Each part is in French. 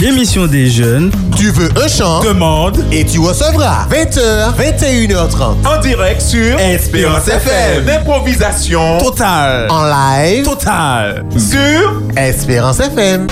L'émission des jeunes. Tu veux un chant? Demande et tu recevras. 20h, 21h30. en direct sur Espérance FM. L'improvisation Total. En live Total. sur Espérance FM.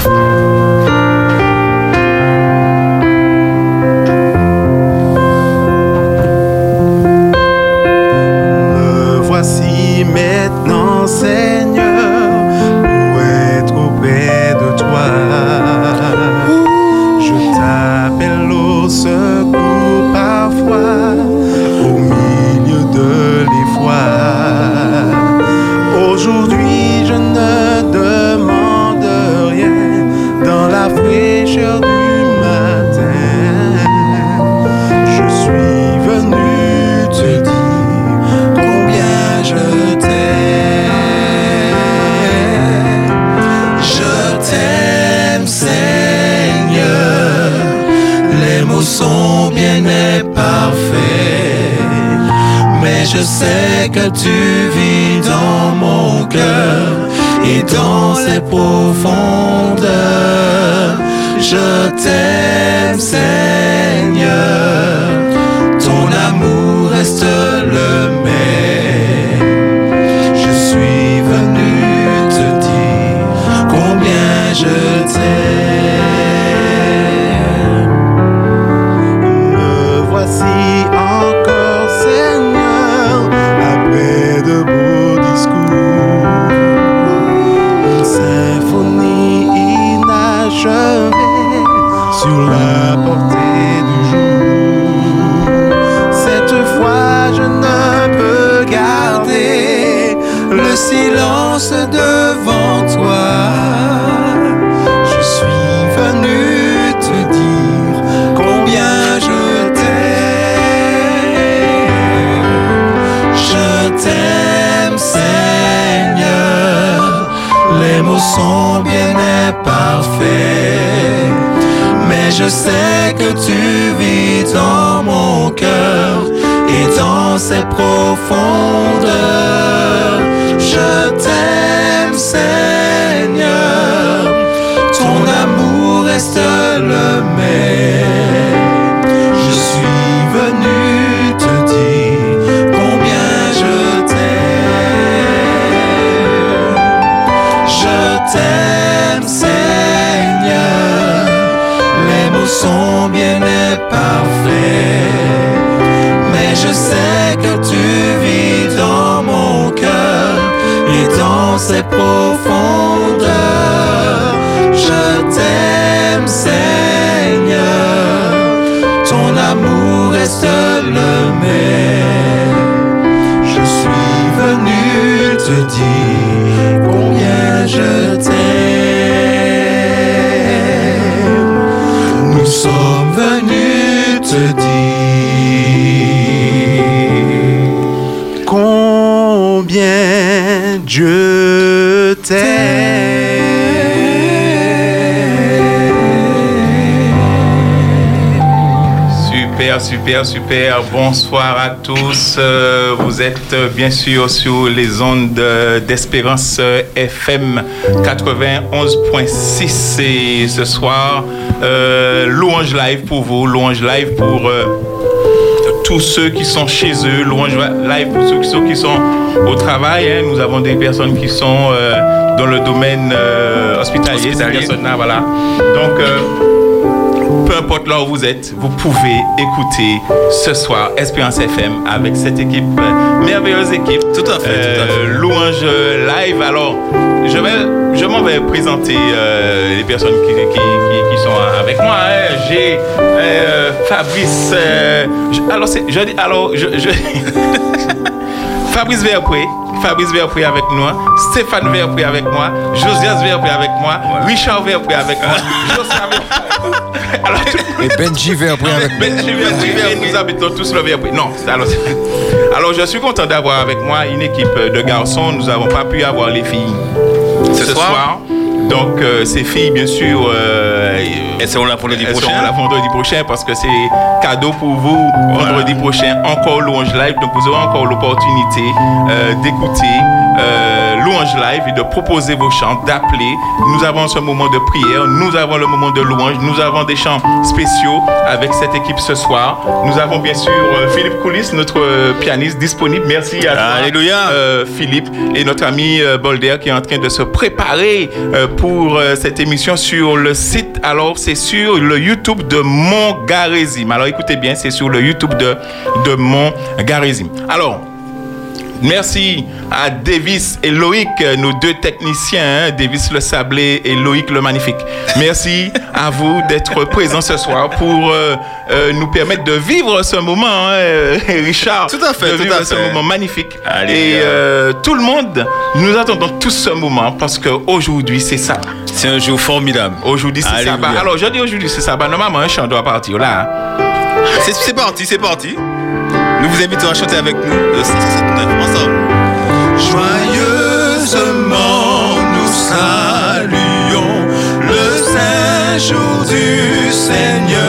Que tu vis dans mon cœur et dans ses profondeurs. Je t'aime, Seigneur. Ton amour reste que tu vis dans mon cœur et dans ses profondeurs. Je t'aime, Seigneur. Ton amour reste le même. Je suis venu te dire combien je t'aime. Je t'aime, Seigneur. Sont bien et parfaits. Mais je sais que tu vis dans mon cœur et dans ses profondeurs. Je t'aime, Seigneur. Ton amour reste le même. Je suis venu te dire combien Dieu t'aime. Super, super, super. Bonsoir à tous. Vous êtes bien sûr sur les ondes d'Espérance FM 91.6 et ce soir, euh, louange live pour vous, louange live pour euh, tous ceux qui sont chez eux, louange live pour ceux qui sont, qui sont au travail. hein. Nous avons des personnes qui sont euh, dans le domaine euh, hospitalier, ces Hospitalier. personnes-là, voilà. Donc, euh, peu importe là où vous êtes, vous pouvez écouter ce soir Espérance FM avec cette équipe, euh, merveilleuse équipe. Tout à fait, tout à Euh, fait. Louange live. Alors, je vais, je m'en vais présenter euh, les personnes qui, qui, qui- qui sont avec moi. hein. J'ai euh, Fabrice. je- alors, c'est- je dis, alors, je, je- Fabrice Verpré. Fabrice Verpré avec moi, Stéphane Verpré avec moi, Josias Verpré avec moi, Richard Verpré avec moi, Verpré. Alors, Et Benji Verpré avec ben, viens de dire, nous habitons tous le Verpré. Non, c'est- alors, alors je suis content d'avoir avec moi une équipe de garçons. Nous n'avons pas pu avoir les filles ce, Ce soir? soir. Donc euh, ces filles, bien sûr, euh, Elles seront là vendredi elles prochain. seront là vendredi prochain parce que c'est cadeau pour vous. Vendredi prochain, encore Louange Live. Donc vous aurez encore l'opportunité euh, d'écouter louange live et de proposer vos chants, d'appeler. Nous avons ce moment de prière, nous avons le moment de louange, nous avons des chants spéciaux avec cette équipe ce soir. Nous avons bien sûr euh, Philippe Coulis, notre euh, pianiste disponible. Merci à toi, Alléluia. euh, Philippe et notre ami Bolder qui est en train de se préparer pour cette émission sur le site. Alors, c'est sur le YouTube de Montgarésime. Alors, écoutez bien, c'est sur le YouTube de, de Montgarésime. Alors, Merci à Davis et Loïc, nos deux techniciens, hein, Davis le Sablé et Loïc le Magnifique. Merci à vous d'être présents ce soir pour euh, euh, nous permettre de vivre ce moment, hein, euh, Richard. Tout à fait, de tout vivre à ce fait. moment magnifique. Et euh, tout le monde, nous attendons tous ce moment parce qu'aujourd'hui, c'est ça. C'est un jour formidable. Aujourd'hui, c'est sabbat. Alors, je dis aujourd'hui, c'est sabbat. Normalement, un chant doit partir là. hein. C'est parti, c'est parti. Nous vous invitons à chanter avec nous le 169 ensemble. Joyeusement nous saluons le saint jour du Seigneur.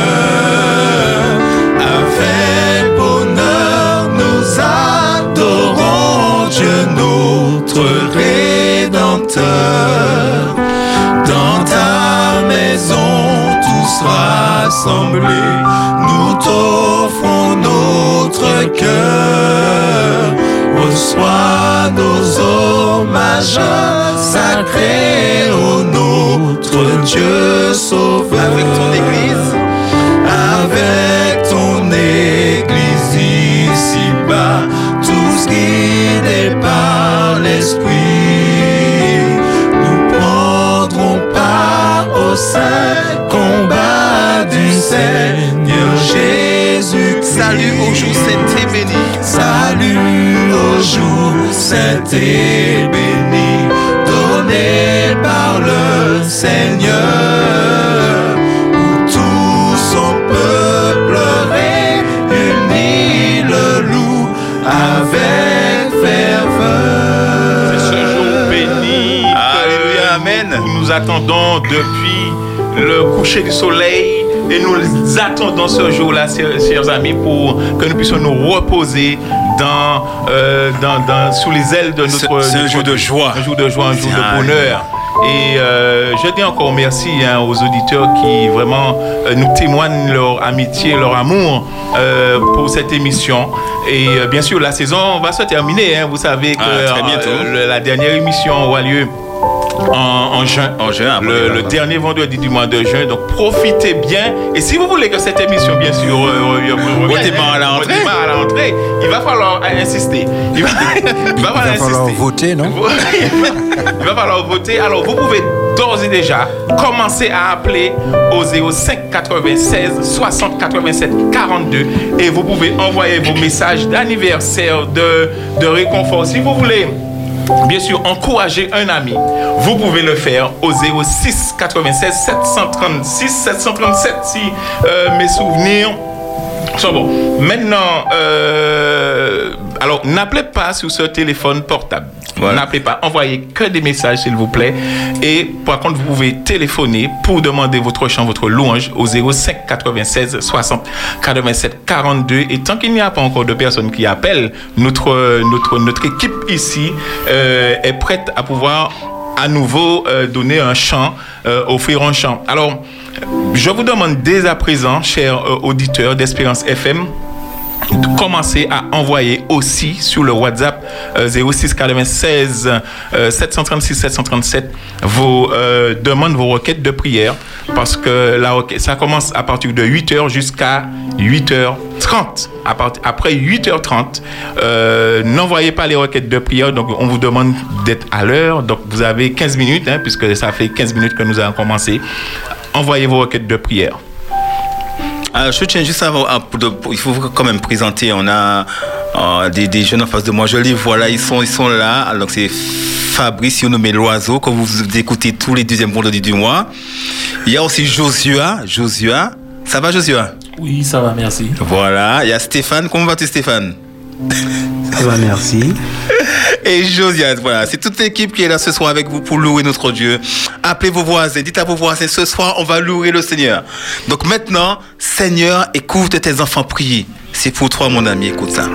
Avec bonheur nous adorons Dieu notre Rédempteur. Dans ta maison tous rassemblés, nous t'offrons notre cœur. Reçois nos hommages sacrés au notre Dieu sauveur. Avec ton église, avec ton église ici-bas, tous guidés par l'Esprit, nous prendrons part au saint combat du Seigneur. Salut au jour saint et béni. Salut au jour saint et béni, donné par le Seigneur, où tout son peuple réunit le loup avec ferveur. C'est ce jour béni. que Alléluia, amen. Nous nous attendons depuis le coucher du soleil et nous attendons ce jour-là, chers, amis, pour que nous puissions nous reposer dans, euh, dans, dans- sous les ailes de notre. c'est un jour de joie. Un jour de joie, un jour de bonheur. Et euh, je dis encore merci hein, aux auditeurs qui vraiment euh, nous témoignent leur amitié, leur amour euh, pour cette émission. Et bien sûr, la saison va se terminer. hein. Vous savez que Ah, la dernière émission aura lieu en, en juin. En juin, après le, dernier vendredi du mois de juin. Donc profitez bien. Et si vous voulez que cette émission, bien sûr, euh, re- revienne, Redémarre à la rentrée. à la rentrée, il va falloir insister. Il va, il va falloir Il va falloir insister. voter, non? Il va falloir voter. Alors, vous pouvez d'ores et déjà commencer à appeler au 05 96 60 87 42 et vous pouvez envoyer vos messages d'anniversaire, de, de réconfort. Si vous voulez, bien sûr, encourager un ami, vous pouvez le faire au 06 96 736 737 si euh, mes souvenirs sont bons. Maintenant, euh, alors n'appelez pas sur ce téléphone portable. N'appelez pas, envoyez que des messages s'il vous plaît. Et par contre, vous pouvez téléphoner pour demander votre chant, votre louange au 05 96 60 87 42. Et tant qu'il n'y a pas encore de personnes qui appellent, notre, notre, équipe ici euh, est prête à pouvoir à nouveau euh, donner un chant, euh, offrir un chant. Alors, je vous demande dès à présent, chers auditeurs d'Espérance FM, de commencer à envoyer aussi sur le WhatsApp euh, 06 96 euh, 736 737 vos euh, demandes, vos requêtes de prière parce que la ça commence à partir de 8h jusqu'à 8h30. À part- après 8h30, euh, n'envoyez pas les requêtes de prière. Donc, on vous demande d'être à l'heure. Donc, vous avez 15 minutes, hein, puisque ça fait 15 minutes que nous avons commencé. Envoyez vos requêtes de prière. Alors, je tiens juste à, à- pour de- il faut quand même présenter. On a euh, des, des jeunes en face de moi. Je les vois là, ils sont, ils sont là. Alors c'est Fabrice nommé Loiseau, que vous écoutez tous les deuxièmes vendredis du mois. Il y a aussi Josua. Josua. Ça va Josua Oui, ça va, merci. Voilà. Il y a Stéphane. Comment vas-tu Stéphane? Ça va, merci. Et Josias, voilà, c'est toute l'équipe qui est là ce soir avec vous pour louer notre Dieu. Appelez vos voisins, dites à vos voisins, ce soir, on va louer le Seigneur. Donc maintenant, Seigneur, écoute tes enfants prier. C'est pour toi, mon ami, écoute ça.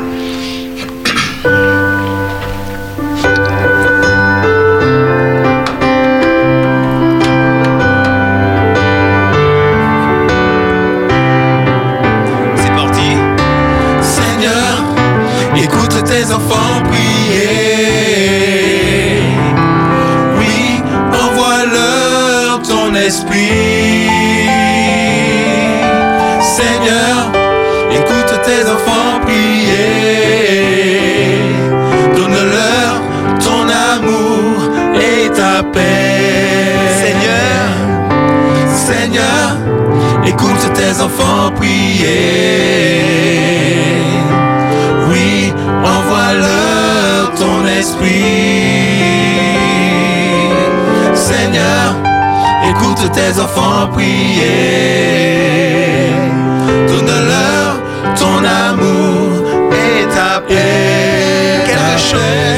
Prier. Oui, envoie-leur ton esprit. Seigneur, écoute tes enfants prier. Donne-leur ton amour et ta paix. Quelque chose.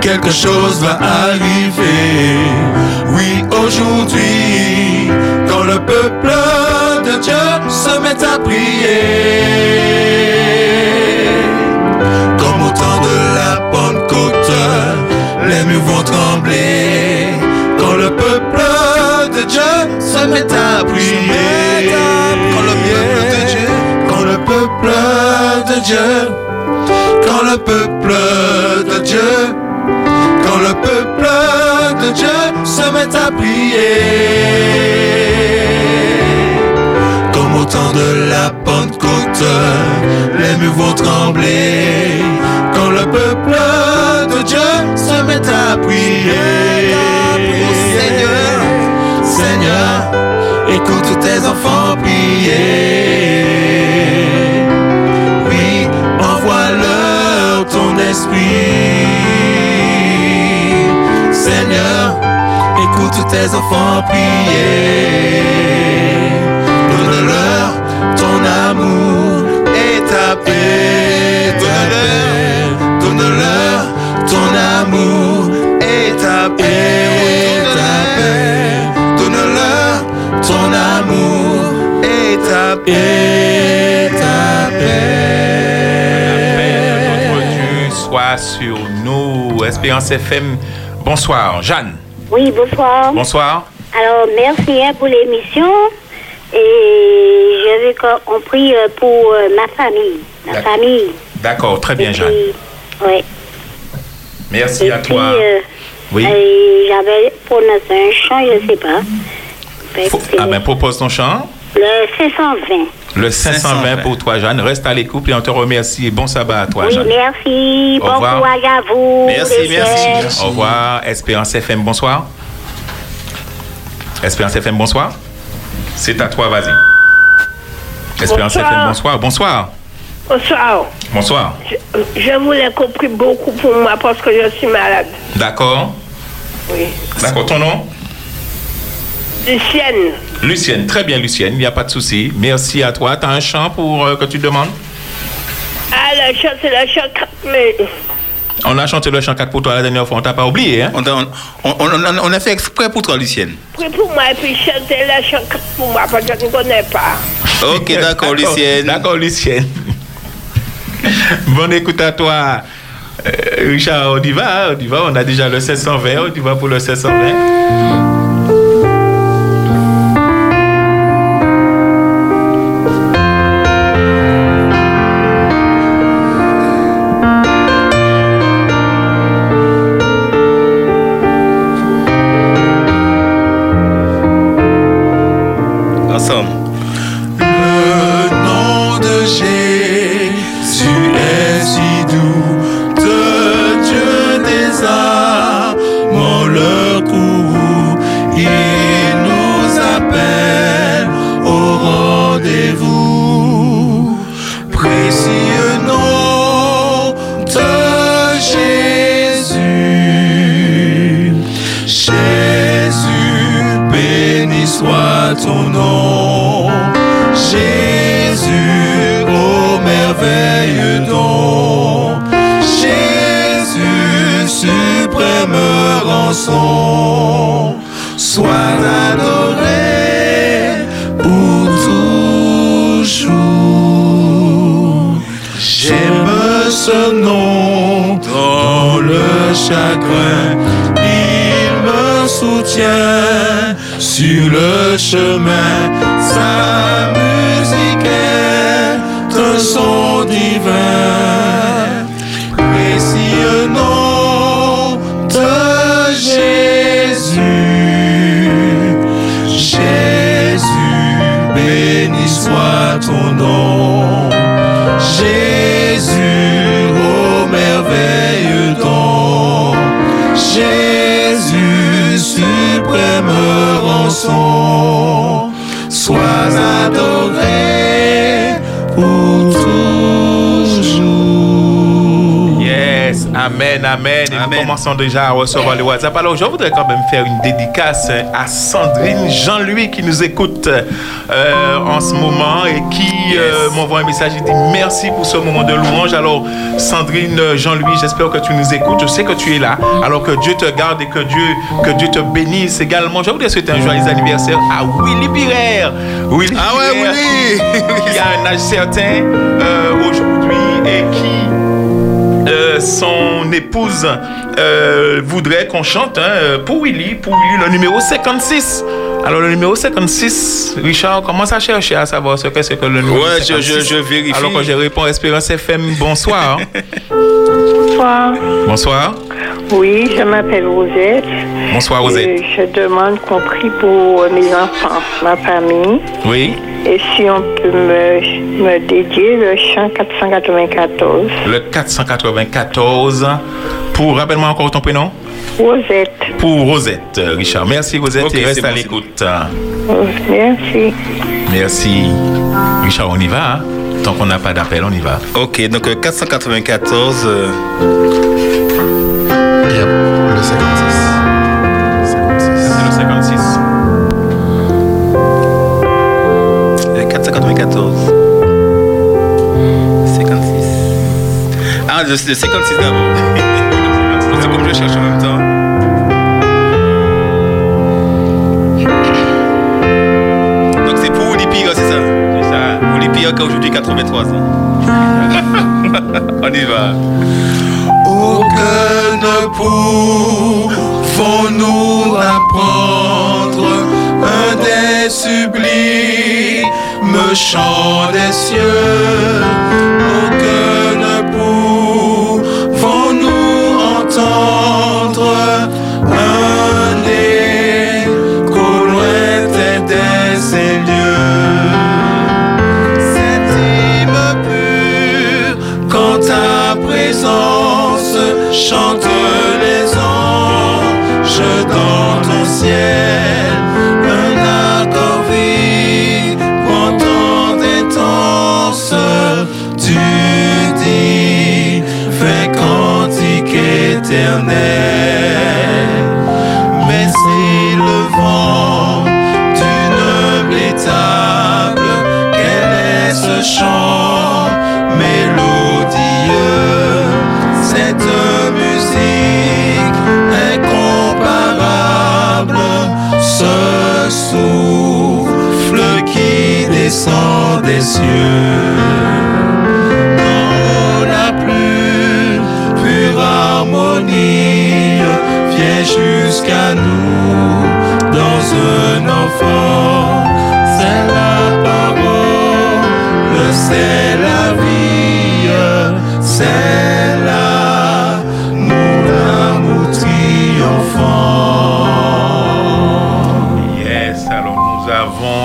Quelque chose va arriver. Oui, aujourd'hui, quand le peuple à prier. Comme au temps de la Pentecôte, les murs vont trembler. Quand le peuple de Dieu se met à prier. Quand le peuple de Dieu. Quand le peuple de Dieu. Quand le peuple de Dieu. Quand le peuple de Dieu se met à prier. De la Pentecôte, les murs vont trembler. Quand le peuple de Dieu se met à prier. Oh, Seigneur. Seigneur, écoute tes enfants prier. Oui, envoie-leur ton esprit. Seigneur, écoute tes enfants prier. Amour et ta paix. Ta paix. Donne-leur ton amour et ta paix. Ta paix de notre paix. Dieu soit sur nous. Espérance FM. Bonsoir, Jeanne. Oui, bonsoir. Bonsoir. Alors, merci hein, pour l'émission. Et je veux qu'on prie pour euh, ma famille. Ma D'accord. famille. D'accord, très bien, Et Jeanne. ouais. Merci Et à puis, toi. euh, Oui. J'avais prononcé un chant, je ne sais pas. Faut- Ah ben, propose ton chant. Le 520. Le 520 520 pour toi, Jeanne. Reste à l'écoute et on te remercie. Et bon sabbat à toi, oui, Jeanne. merci. Au Bon revoir. courage à vous. Merci, merci. Merci. Au revoir. Espérance FM, bonsoir. Espérance FM, bonsoir. C'est à toi, vas-y. Espérance Bonsoir. FM, bonsoir. Bonsoir. Bonsoir. Bonsoir. Je, je voulais qu'on prie beaucoup pour moi parce que je suis malade. D'accord. Oui. D'accord, ton nom? Lucienne. Lucienne. Très bien, Lucienne. Il n'y a pas de souci. Merci à toi. Tu as un chant pour euh, que tu demandes? Ah, le chant, c'est le chant. Mais On a chanté le chant 4 pour toi la dernière fois. On t'a pas oublié, hein? On, t'a- on, on- on- on a fait exprès pour toi, Lucienne. prie pour moi et puis chantez le chant pour moi parce que je ne connais pas. Ok, d'accord, Lucienne. D'accord, Lucienne. Bonne écoute à toi. Euh, Richard, on y va, on y va. On a déjà le 520, on y va pour le 520. Nous commençons déjà à recevoir les WhatsApp. Alors, je voudrais quand même faire une dédicace à Sandrine Jean-Louis qui nous écoute euh, en ce moment et qui euh, m'envoie un message. Il dit merci pour ce moment de louange. Alors, Sandrine Jean-Louis, j'espère que tu nous écoutes. Je sais que tu es là. Alors que Dieu te garde et que Dieu, que Dieu te bénisse également. Je voudrais souhaiter un joyeux anniversaire à Willy Pirer. Willy Ah ouais, Pirer, Willy Qui a un âge certain euh, aujourd'hui épouse euh, voudrait qu'on chante hein, pour Willy, pour Willy, le numéro 56. Alors le numéro 56, Richard commence à chercher à savoir ce que c'est que le numéro Ouais, je- 56. je- je vérifie. Alors que je réponds Espérance FM, bonsoir. Bonsoir. bonsoir. Oui, je m'appelle Rosette. Bonsoir Rosette. Et je demande qu'on prie pour mes enfants, ma famille. Oui, Et si on peut me, me dédier le chant 494. le 494. Pour, rappelle-moi encore ton prénom. Rosette. Pour Rosette, euh, Richard. Merci Rosette Ok, et reste c'est à l'écoute. Merci. Merci. Richard, on y va. hein? Tant qu'on n'a pas d'appel, on y va. Ok, donc euh, 494. euh, le 56. 56. C'est le 56. euh, 494. 56. Ah, le, le 56 d'abord. C'est comme je cherche en même temps. Donc c'est pour Willy Pire, c'est ça? C'est ça. Pire qui a aujourd'hui 83 ans. On y va. Ne pouvons-nous apprendre un des sublimes chants des cieux? Aucun ne pouvons-nous entendre un écho lointain des ces lieux. Cet hymne quand ta présence chante Mais c'est le vent d'une table. Quel est ce chant mélodieux? Cette musique incomparable, ce souffle qui descend des cieux.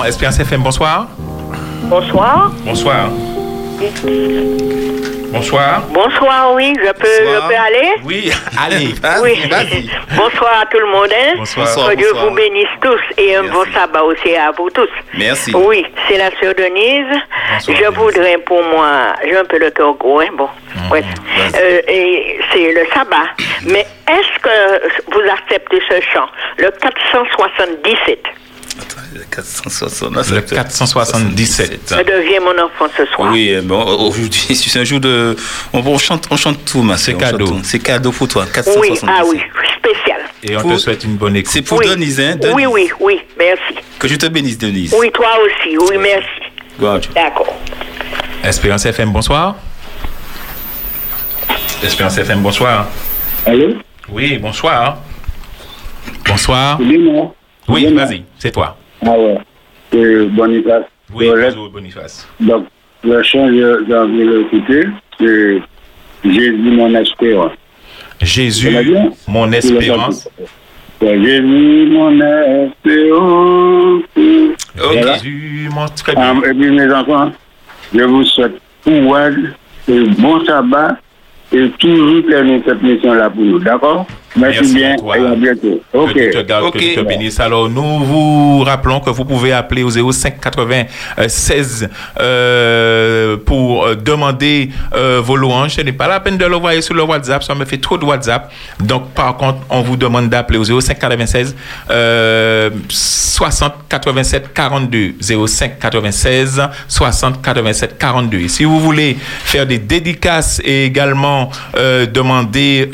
Espérance FM, bonsoir. Bonsoir. Bonsoir. Bonsoir. Bonsoir, oui, je peux, Bonsoir. je peux aller? Oui, allez. Vas-y, Oui. vas-y. Bonsoir à tout le monde. hein. Bonsoir. Bonsoir, Que Dieu bonsoir. vous bénisse tous et un bon sabbat aussi à vous tous. Merci. Oui, c'est la sœur Denise. Bonsoir, je Denise. voudrais pour moi, j'ai un peu le cœur gros, hein, bon. ouais. vas-y. Euh, et c'est le sabbat. Mais est-ce que vous acceptez ce chant, le 477 Attends, le 460. Le 477. Je deviens mon enfant ce soir. Oui, euh, bon, aujourd'hui, c'est un jour de. On, on chante, on chante tout, ma C'est cadeau. C'est cadeau pour toi. Oui, 477. ah oui, spécial. Et on Pour- te souhaite une bonne écoute. C'est pour oui. Denise, hein Denise. Oui, oui, oui, merci. Que je te bénisse, Denise. Oui, toi aussi, oui, merci. D'accord. Espérance FM, bonsoir. Espérance FM, bonsoir. Allô? Oui, bonsoir. Bonsoir. Dis-moi. Oui, vas-y, c'est toi. Ah ouais. C'est Boniface. Oui, bonjour Boniface. Donc, le chant, j'ai j'ai envie de l'écouter. C'est Jésus, mon espérance. Jésus, mon espérance. Jésus, mon espérance. Voilà. Jésus, Parfaitement, très bien. Et puis mes enfants, je vous souhaite pouvoir et bon sabbat et toujours terminer cette mission-là pour nous. D'accord? Merci, Merci bien à toi. et à bientôt. Ok. Que Dieu te garde, que Dieu te bénisse. Alors, nous vous rappelons que vous pouvez appeler au 05 96 euh, pour euh, demander euh, vos louanges. Ce n'est pas la peine de l'envoyer sur le WhatsApp, ça me fait trop de WhatsApp. Donc, par contre, on vous demande d'appeler au 05 96 euh, 60 87 42. 05 96 60 87 42. Et si vous voulez faire des dédicaces et également euh, demander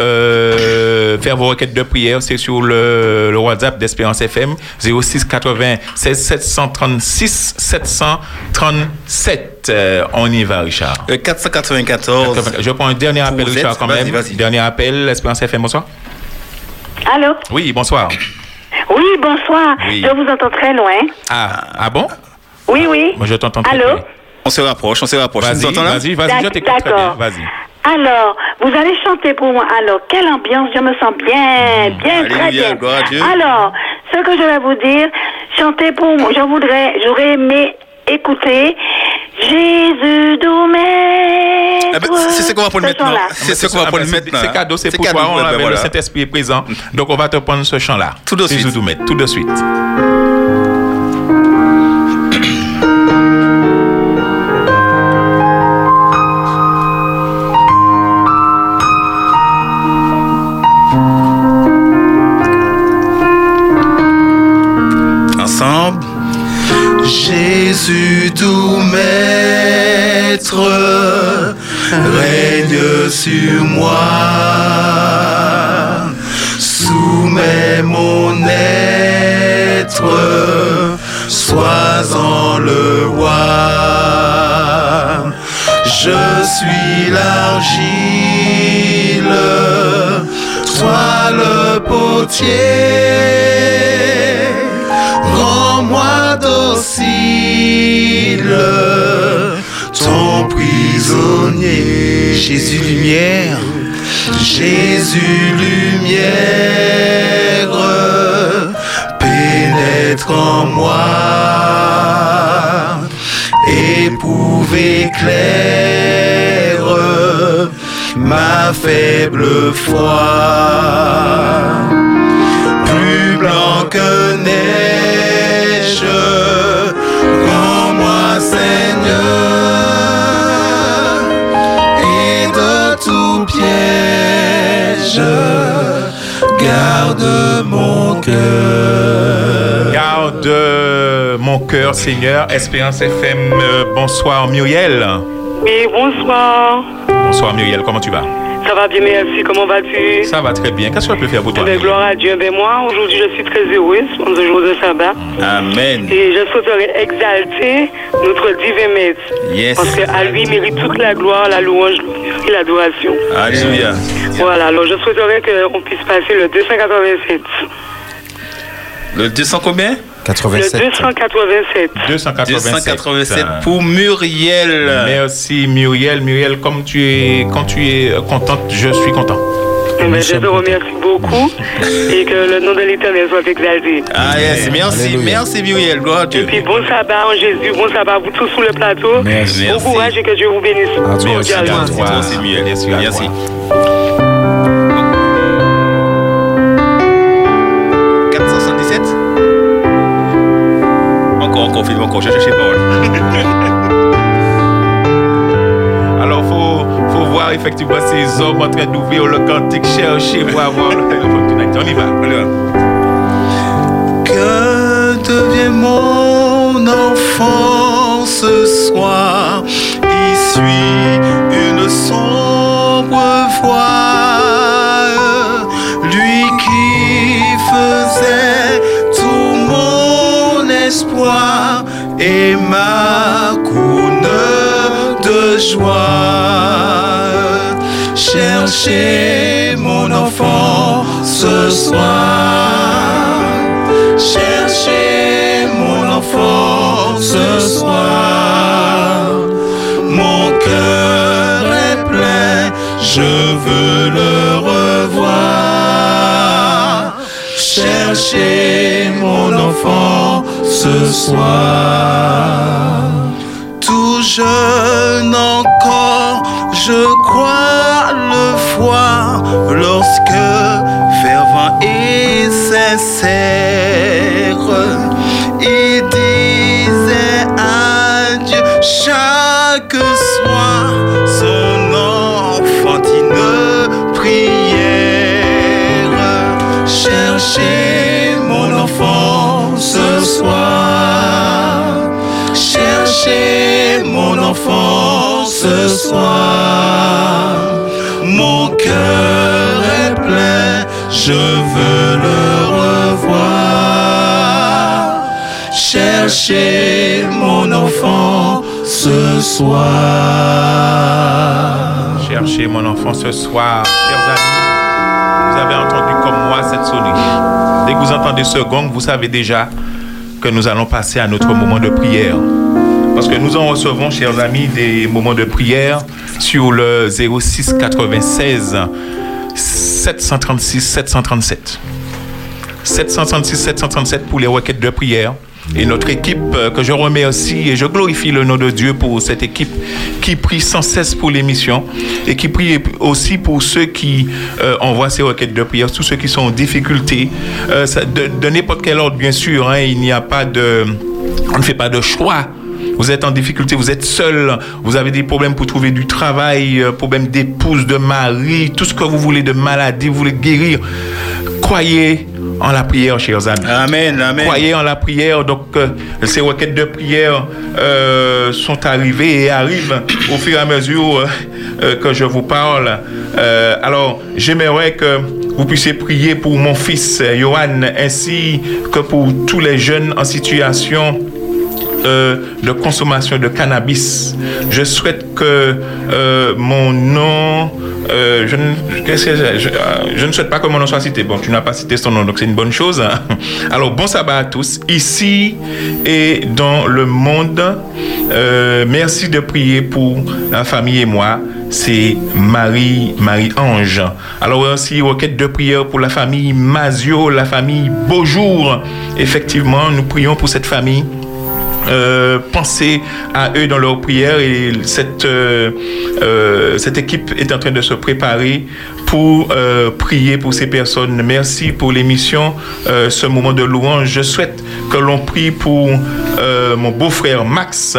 faire faire vos requêtes de prière, c'est sur le, le WhatsApp d'Espérance FM 06 96 736 737. Euh, on y va, Richard. Le 494. Je prends un dernier appel, Richard, êtes- quand même. Dernier appel, Espérance FM, bonsoir. Allô? Oui, bonsoir. Oui, bonsoir. Oui. Je vous entends très loin. Ah, ah bon? Oui, oui. Moi, je t'entends très Allô? bien. On se rapproche, on se rapproche. Vas-y, là? vas-y, vas-y, je t'écoute très bien. Vas-y. Alors, vous allez chanter pour moi. Alors, quelle ambiance, je me sens bien, bien, très bien. Alors, ce que je vais vous dire, chantez pour moi. Je voudrais, j'aurais aimé écouter Jésus doux maître. Ah ben, c'est ce qu'on va pour le Ce maintenant. C'est ce qu'on va Ah pour ben, le mettre. C'est cadeau, c'est pour toi. On avait le Saint-Esprit est présent. Donc, on va te prendre ce chant-là. Tout de Jésus suite. Doumet, tout de suite. Doux maître, règne sur moi. Soumets mon être, sois-en le roi. Je suis l'argile, toi le potier. Rends-moi docile, ton prisonnier. Jésus lumière, Jésus lumière, pénètre en moi, éprouve éclaire ma faible foi plus blanc que neige. Rends-moi Seigneur, et de tout piège, garde mon cœur. Garde mon cœur, Seigneur. Espérance FM, bonsoir Muriel. Oui, bonsoir. Bonsoir Muriel, comment tu vas? Ça va bien, merci. Comment vas-tu? Ça va très bien. Qu'est-ce que je peux faire pour toi? Bien, gloire à Dieu. Ben, moi, aujourd'hui, je suis très heureuse en ce jour de sabbat. Amen. Et je souhaiterais exalter notre divin maître. Yes. Parce qu'à lui mérite toute la gloire, la louange et l'adoration. Alléluia. Voilà, alors je souhaiterais qu'on puisse passer le 287. Le 200 combien? Le 287. 287. 287 pour Muriel. Merci Muriel. Muriel, comme tu es, quand tu es euh, contente, je suis content. Eh ben, je te remercie beaucoup et que le nom de l'éternel soit exalté. Ah yes, merci, merci Muriel, gloire à Dieu. Et puis bon sabbat en Jésus, bon sabbat à vous tous sur le plateau. Merci. Bon courage et que Dieu vous bénisse. Merci toi aussi Muriel, merci. merci. Effectivement ces hommes en train d'ouvrir le cantique, chercher pour avoir le téléphone tonight. On y va. On y va. Que devient mon enfant ce soir? Il suit une sombre voie Lui qui faisait tout mon espoir Et ma couronne de joie Cherchez mon enfant ce soir Cherchez mon enfant ce soir. Mon cœur est plein, je veux le revoir. Cherchez mon enfant ce soir. Tout jeune je veux le revoir. Cherchez mon enfant ce soir. Cherchez mon enfant ce soir, chers amis. Vous avez entendu comme moi cette sonnerie. Dès que vous entendez ce gong, vous savez déjà que nous allons passer à notre moment de prière. Parce que nous en recevons, chers amis, des moments de prière sur le 06 96 736 737. 736 737 pour les requêtes de prière. Et notre équipe euh, que je remercie et je glorifie le nom de Dieu pour cette équipe qui prie sans cesse pour l'émission et qui prie aussi pour ceux qui euh, envoient ces requêtes de prière, tous ceux qui sont en difficulté, euh, de, de n'importe quel ordre bien sûr. hein, il n'y a pas de, on ne fait pas de choix. Vous êtes en difficulté, vous êtes seul, vous avez des problèmes pour trouver du travail, euh, problèmes d'épouse, de mari, tout ce que vous voulez de maladie, vous voulez guérir. Croyez en la prière, chers amis. Amen, amen. Croyez en la prière. Donc, euh, ces requêtes de prière euh, sont arrivées et arrivent au fur et à mesure euh, que je vous parle. Alors, j'aimerais que vous puissiez prier pour mon fils Johan ainsi que pour tous les jeunes en situation euh, de consommation de cannabis. Je souhaite que euh, mon nom, euh, je, ne, souhaite pas que mon nom soit cité. Bon, tu n'as pas cité son nom, donc c'est une bonne chose. hein. Alors, bon sabbat à tous, ici et dans le monde. Merci de prier pour la famille et moi. C'est Marie, Marie-Ange. Alors aussi, requête de prière pour la famille Mazio, la famille Beaujour. Effectivement, nous prions pour cette famille. Euh, pensez à eux dans leur prière et cette, euh, euh, cette équipe est en train de se préparer pour prier pour ces personnes. Merci pour l'émission, ce moment de louange. Je souhaite que l'on prie pour mon beau-frère Max.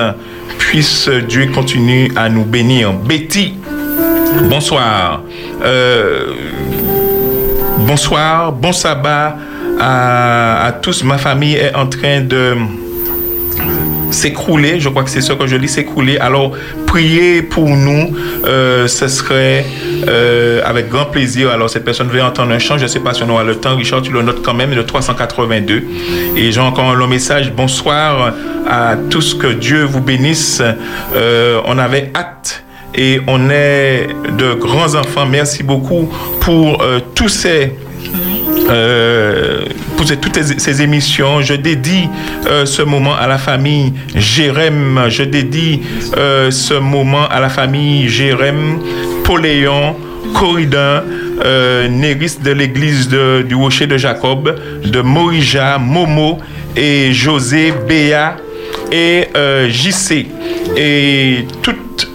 Puisse Dieu continuer à nous bénir. Betty, bonsoir. Bonsoir, bon sabbat à tous. Ma famille est en train de s'écrouler, je crois que c'est ce que je lis, s'écrouler. Alors, priez pour nous, euh, ce serait euh, avec grand plaisir. Alors, cette personne veut entendre un chant, je ne sais pas si on aura le temps. Richard, tu le notes quand même, le 382. Et j'ai encore un long message. Bonsoir à tous, que Dieu vous bénisse. Euh, on avait hâte et on est de grands enfants. Merci beaucoup pour euh, tous ces euh, pour toutes ces, émissions. Je dédie euh, ce moment à la famille Jérém. Je dédie euh, ce moment à la famille Jérém, Poléon, Corridon, euh, Néris de l'église du Rocher de Jacob, de Morija, Momo et José, Béa et JC. Et toutes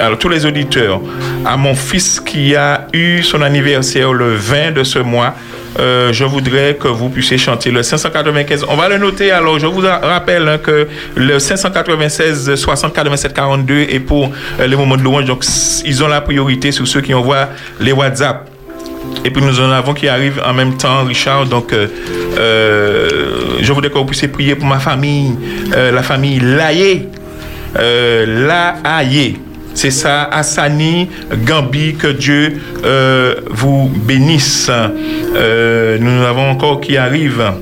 alors tous les auditeurs, à mon fils qui a son anniversaire le 20 de ce mois, euh, je voudrais que vous puissiez chanter le 595. On va le noter. Alors, je vous rappelle hein, que le 596 60 87 42 est pour euh, les moments de louange. Donc, ils ont la priorité sur ceux qui envoient les WhatsApp. Et puis nous en avons qui arrivent en même temps, Richard. Donc, euh, je voudrais que vous puissiez prier pour ma famille, la famille Laillé. Euh. C'est ça, Assani, Gambi, que Dieu euh, vous bénisse. Euh, nous avons encore qui arrivent.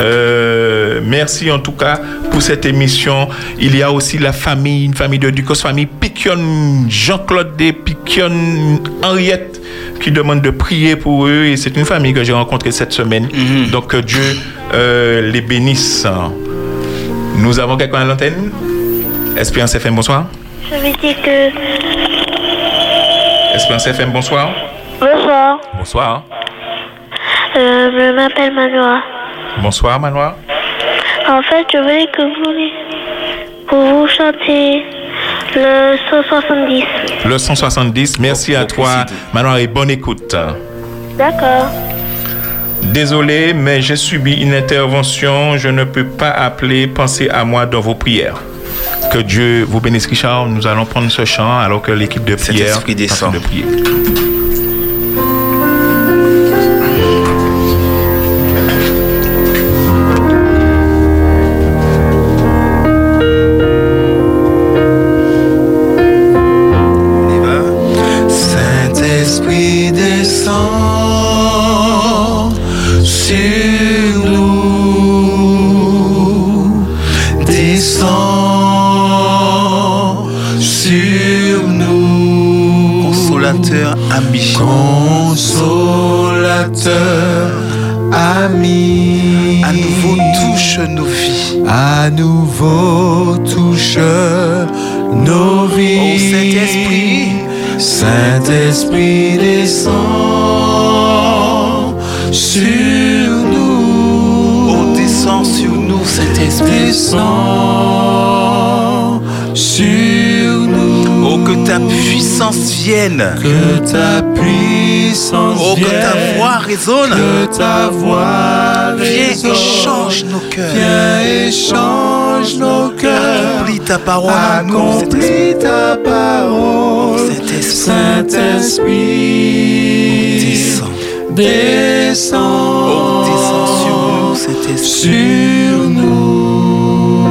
Euh, merci en tout cas pour cette émission. Il y a aussi la famille, une famille de Ducos, famille Piquion, Jean-Claude des Piquion, Henriette, qui demande de prier pour eux. Et c'est une famille que j'ai rencontrée cette semaine. Donc que Dieu euh, les bénisse. Nous avons quelqu'un à l'antenne? Espérance FM, bonsoir. Je veux dire que. Espérance FM, bonsoir. Bonsoir. Bonsoir. Euh, je m'appelle Manoa. Bonsoir, Manoir. En fait, je voulais que vous, que vous chantiez le 170. Le 170, merci à toi, Manon, et bonne écoute. D'accord. Désolé, mais j'ai subi une intervention. Je ne peux pas appeler. Pensez à moi dans vos prières. Que Dieu vous bénisse, Richard. Nous allons prendre ce chant alors que l'équipe de prière est en train de prier. À nouveau touche nos vies. Ô Saint-Esprit. Saint-Esprit descend sur nous. Oh, descends sur nous, Saint-Esprit. Descend sur nous. Oh, que ta puissance vienne. Que ta puissance Oh, que ta vienne. voix résonne. Que ta voix Viens résonne. et change nos cœurs. Viens et change nos cœurs. Accomplis ta parole Accomplis ta parole. Saint-Esprit. Descends. Descends. Oh, descends sur nous, Saint-Esprit. Sur nous.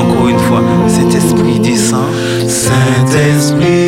Encore une fois, Saint-Esprit descend. Saint-Esprit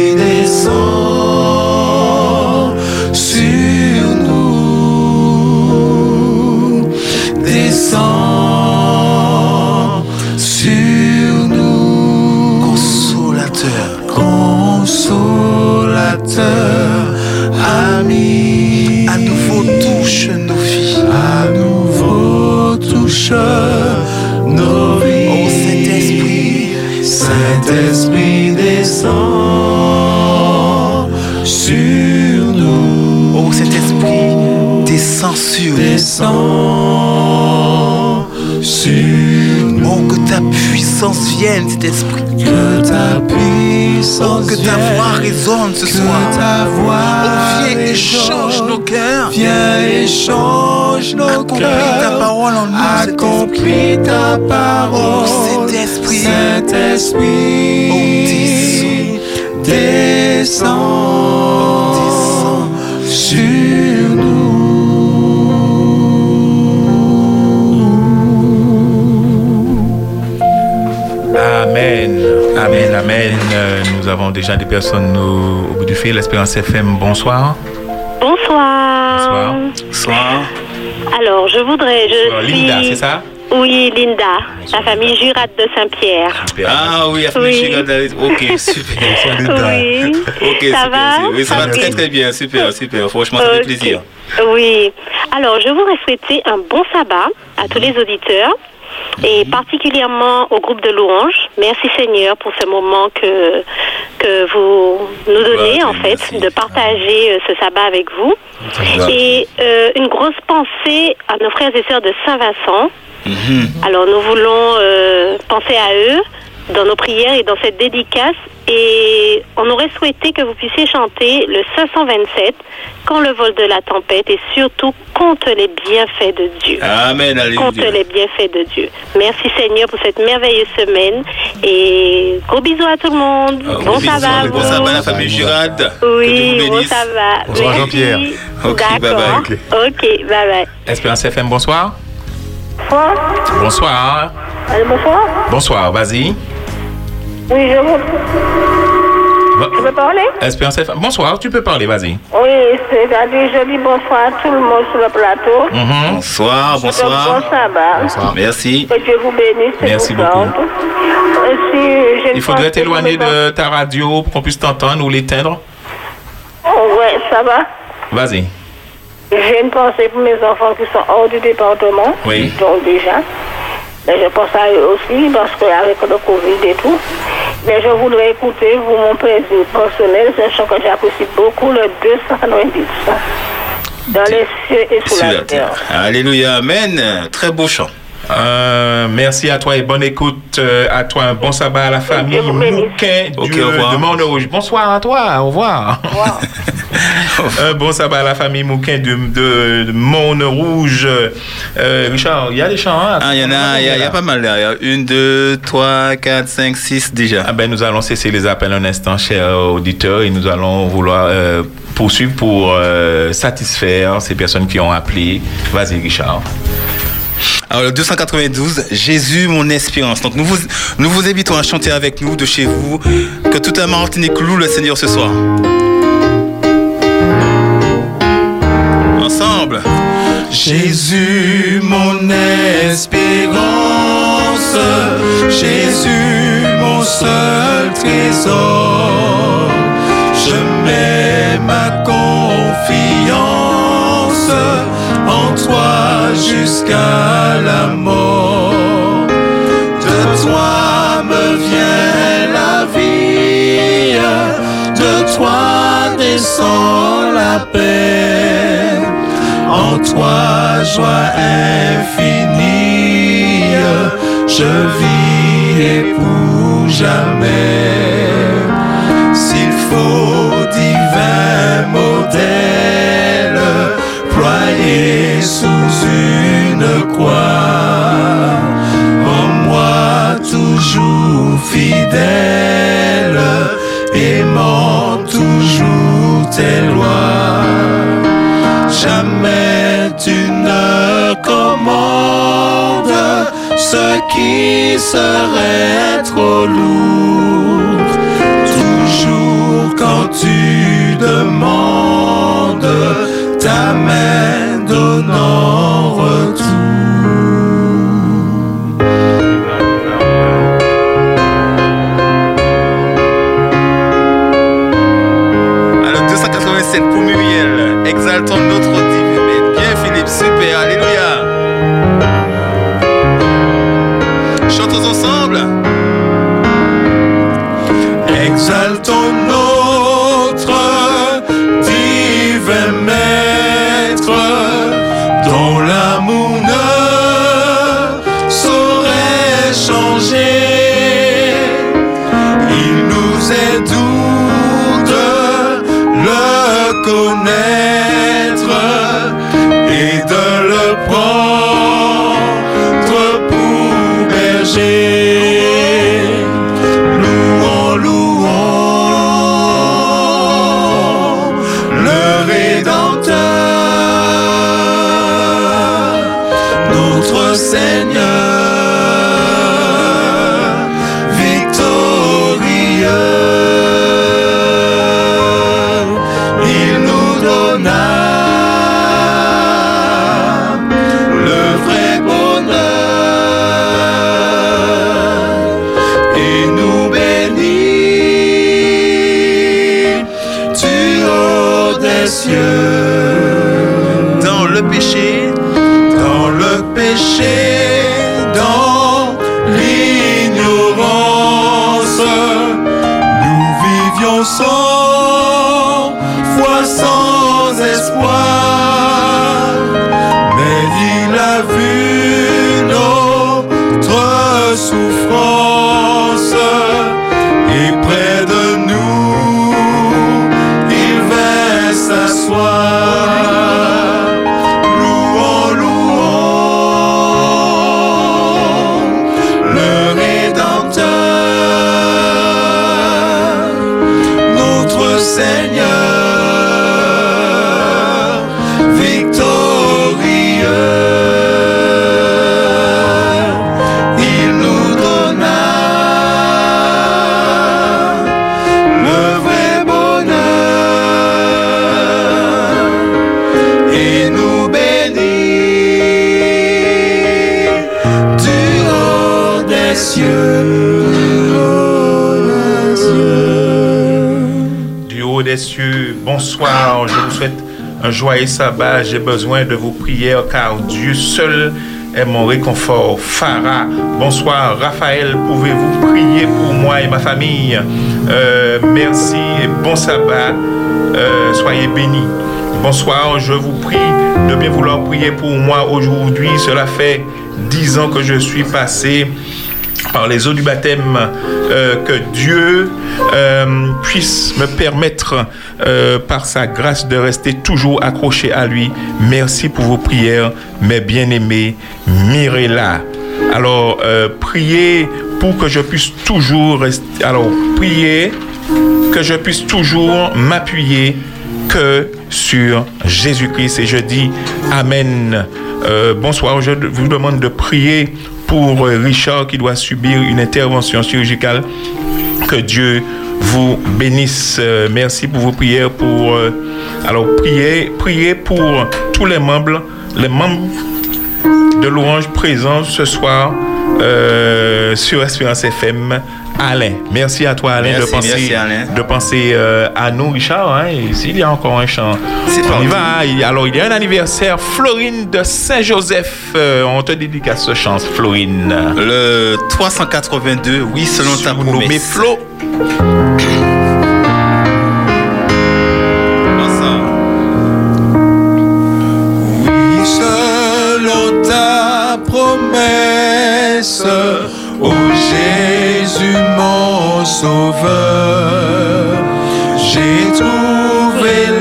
Nous avons déjà des personnes au, au bout du fil. L'Espérance FM, bonsoir. Bonsoir. Bonsoir. Bonsoir. Alors, je voudrais. Je Bonsoir, suis... Linda, c'est ça? Oui, Linda, la famille Jurat de Saint-Pierre. Ah oui, la Oui. famille Chigadali. Ok, super. Oui. Ok, Ça super. va? Oui, ça va très très bien. Super, super. Franchement, ça fait plaisir. Oui. Alors, je voudrais souhaiter un bon sabbat à tous les auditeurs et particulièrement au groupe de louanges. Merci Seigneur pour ce moment que, que vous nous donnez, en fait, de partager euh, ce sabbat avec vous. Et euh, une grosse pensée à nos frères et sœurs de Saint-Vincent. Alors nous voulons euh, penser à eux dans nos prières et dans cette dédicace. Et on aurait souhaité que vous puissiez chanter le 527, Quand le vol de la tempête, et surtout Compte les bienfaits de Dieu. Amen, Compte alléluia. les bienfaits de Dieu. Merci Seigneur pour cette merveilleuse semaine. Et gros bisous à tout le monde. Ah, bon sabbat à Bon sabbat, la famille Girard. Oui, bon sabbat. Bonsoir. Jean-Pierre. Ok, bye D'accord. bye. Ok, bye bye. Espérance FM, bonsoir. Bonsoir. Bonsoir. Bonsoir? Bonsoir, vas-y. Oui, je vous... Va- Je peux parler? Espérance FM. Bonsoir, tu peux parler, vas-y. Oui, c'est-à-dire, je dis bonsoir à tout le monde sur le plateau. Mhm. Bonsoir, Je souhaite bonsoir. Bon sabbat. Merci. Que Dieu vous bénisse. Merci vous beaucoup. Il faudrait t'éloigner de ta radio pour qu'on puisse t'entendre ou l'éteindre. Oh, ouais, ça va. Vas-y. J'ai une pensée pour mes enfants qui sont hors du département. Oui. Donc déjà. Mais je pense à eux aussi parce qu'avec le Covid et tout. Mais je voudrais écouter vous, mon plaisir personnel. C'est un chant que j'apprécie beaucoup, le 290. Dans les cieux et sous Sur la terre. Alléluia, amen. Très beau chant. Euh, merci à toi et bonne écoute euh, à toi. Un bon sabbat à la famille Mouquin du, au revoir. de Morne Rouge. Bonsoir à toi. Au revoir. Un bon sabbat à la famille Mouquin de, de, de Morne Rouge. Euh, Richard, il y a des chants. hein? Ah, il y en a, il y, a- il y a pas mal. là. Il y a une, deux, trois, quatre, cinq, six déjà. Ah ben, nous allons cesser les appels un instant, chers auditeurs, et nous allons vouloir euh, poursuivre pour euh, satisfaire ces personnes qui ont appelé. Vas-y, Richard. Alors le 292, Jésus mon espérance. Donc nous vous, nous vous invitons à chanter avec nous de chez vous, que toute la Martinique loue le Seigneur ce soir. Ensemble. Jésus, mon espérance, Jésus, mon seul trésor, je mets ma confiance toi jusqu'à la mort. De toi me vient la vie, de toi descend la paix. En toi, joie infinie, je vis et pour jamais. S'il faut divin modèle, ployé sous une croix, en moi toujours fidèle, aimant toujours tes lois. Jamais tu ne commandes ce qui serait trop lourd. Toujours quand tu demandes donne en retour. Alors 287 pour Muriel. Exaltons notre divin. Bien Philippe, super, alléluia. Chantons ensemble. Exaltons le cieux. Bonsoir, je vous souhaite un joyeux sabbat. J'ai besoin de vos prières car Dieu seul est mon réconfort. Farah, bonsoir. Raphaël, pouvez-vous prier pour moi et ma famille? Euh, Merci et bon sabbat. Euh, soyez bénis. Bonsoir, je vous prie de bien vouloir prier pour moi aujourd'hui. Cela fait dix ans que je suis passé par les eaux du baptême, euh, que Dieu euh, puisse me permettre, euh, par sa grâce, de rester toujours accroché à lui. Merci pour vos prières, mes bien-aimés, Mirella. Alors, priez pour que je puisse toujours rester. Alors, priez que je puisse toujours m'appuyer que sur Jésus-Christ. Et je dis Amen. Bonsoir, je vous demande de prier pour Richard qui doit subir une intervention chirurgicale. Que Dieu vous bénisse. Euh, merci pour vos prières. Pour, euh, alors, priez, priez pour tous les membres, les membres de louange présents ce soir euh, sur Espérance FM. Alain, merci à toi Alain Merci, de penser, merci, Alain. de penser euh, à nous Richard. Hein, s'il y a encore un chant, C'est on y va. hein. Alors il y a un anniversaire, Florine de Saint-Joseph. Euh, on te dédicace ce chant, Florine. Le 382, oui, selon ta promesse. Flo. Sauveur, j'ai trouvé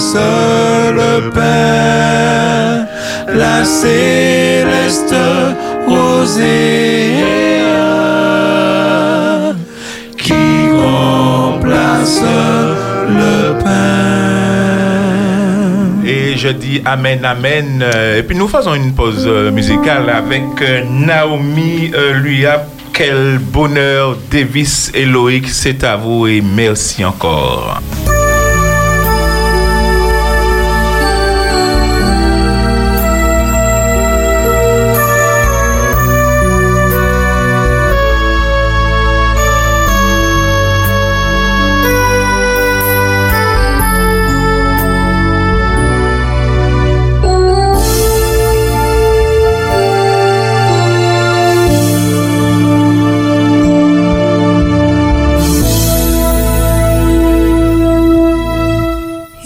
remplace le pain, la céleste rosée qui remplace le pain. Et je dis Amen, Amen. Et puis nous faisons une pause euh, musicale avec euh, Naomi euh, Luya. Quel bonheur, Davis et Loïc, c'est à vous et merci encore.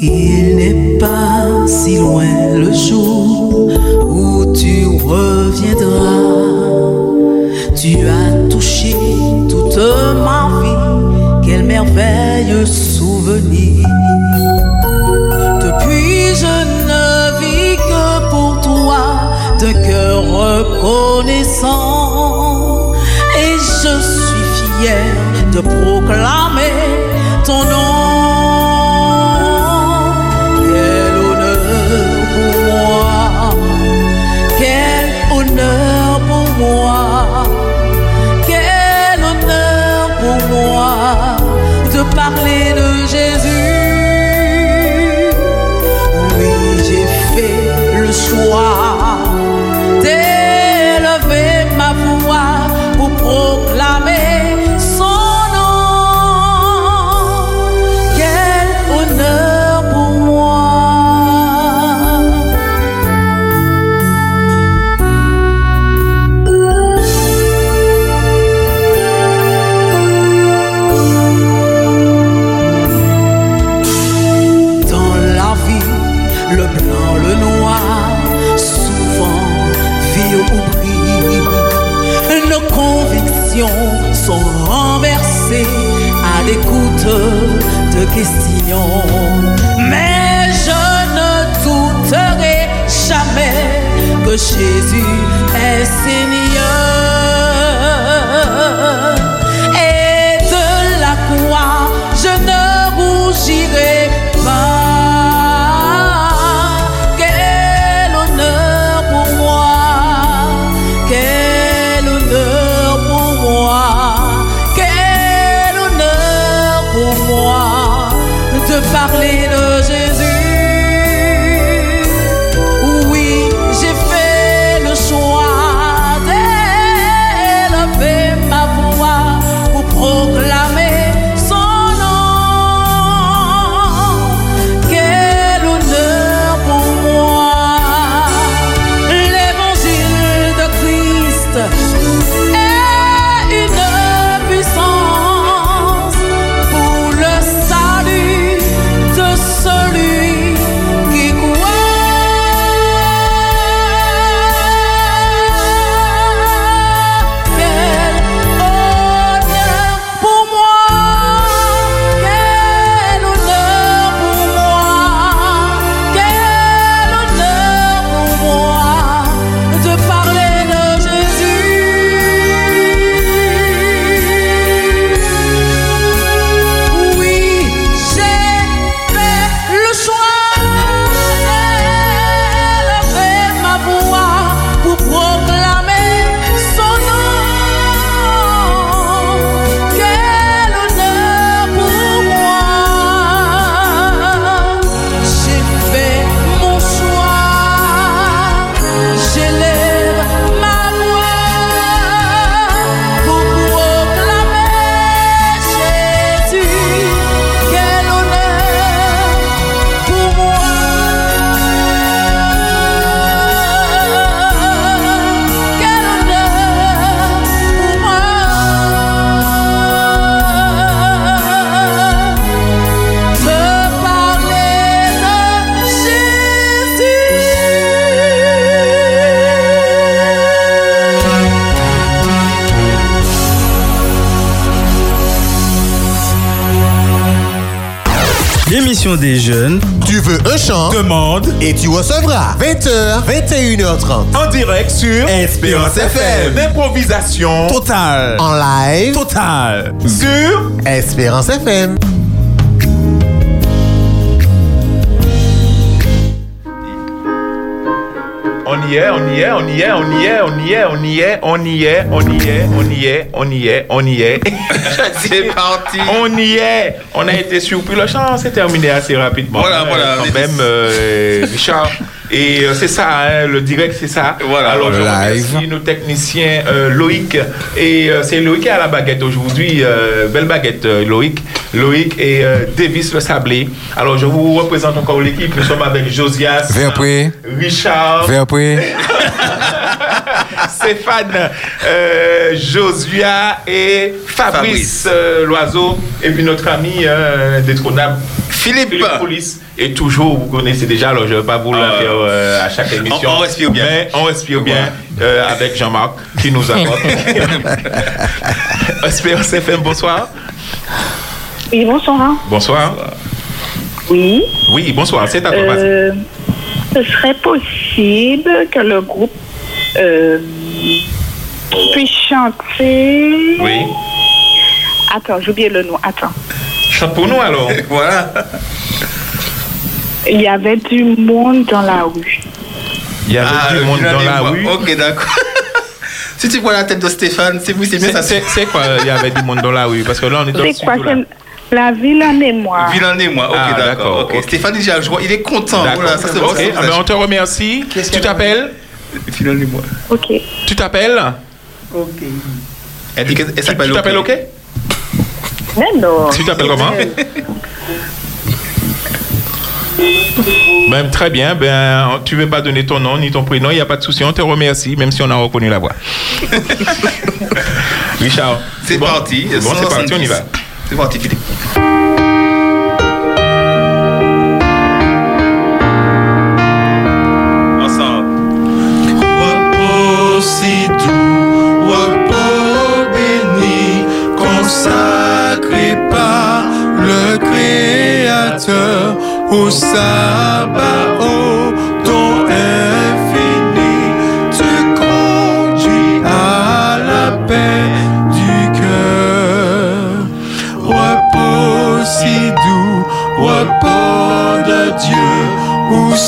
Il n'est pas si loin le jour où tu reviendras. Tu as touché toute ma vie, quel merveilleux souvenir. Depuis je ne vis que pour toi, de cœur reconnaissant. Et je suis fier de proclamer dancing Et tu recevras. 20h, 21h30. En direct sur Espérance FM. Improvisation Total. En live. Total. sur Espérance FM. On y est, on y est, on y est, on y est, on y est, on y est, on y est, on y est, on y est, on y est, on y est. C'est parti. On y est. On a été surpris. Le chant s'est terminé assez rapidement. Voilà, hein, voilà. Quand même, euh, Richard. Et euh, c'est ça, hein, le direct, c'est ça. Voilà, Alors, je remercie nos techniciens euh, Loïc. Et euh, c'est Loïc qui à la baguette aujourd'hui. euh, belle baguette, euh, Loïc. Loïc et euh, Davis Le Sablé. Alors, je vous représente encore l'équipe. Nous sommes avec Josias, Verpré. Richard, Verpré. Stéphane, euh, Josia et Fabrice, Fabrice. euh, Loiseau. Et puis notre ami euh, détrônable Philippe. Philippe Police. Et toujours, vous connaissez déjà, alors je ne vais pas vous le Ah. faire euh, à chaque émission. On- on respire bien. Mais on respire bien euh, avec Jean-Marc qui nous apporte. Espérance FM, bonsoir. Oui, bonsoir. Bonsoir. Oui. Oui, bonsoir, c'est à toi. vas-y. Euh, ce serait possible que le groupe euh, puisse chanter. Oui. Attends, j'ai oublié le nom. Attends. Chante pour nous alors. voilà. Il y avait du monde dans la rue. Il y avait Ah, du monde dans la moi. rue. Ok, d'accord. si tu vois la tête de Stéphane, c'est vous, c'est bien C'est- ça. C'est c'est quoi, il y avait du monde dans la rue? Parce que là, on est dans le quoi La ville en émoi. Vilain et moi. Ok, Ah, d'accord. ok. ok. Stéphane, déjà, je vois, il est content. Voilà, ça bon. Ok, ah, on te remercie. Qu'est-ce Tu t'appelles Vilain et moi. Ok. Tu t'appelles Elle dit qu'elle s'appelle tu t'appelles OK Mais non. Tu t'appelles comment Ben, très bien. Ben, tu veux pas donner ton nom ni ton prénom, il n'y a pas de souci. On te remercie, même si on a reconnu la voix. Richard. C'est bon parti. Bon, c'est parti, on y va. C'est parti, Philippe. Ensemble. Repos si doux, repos béni, consacré par le Créateur au sabbat.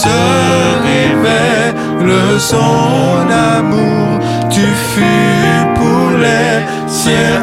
Se révèle son amour. Tu fus pour les siens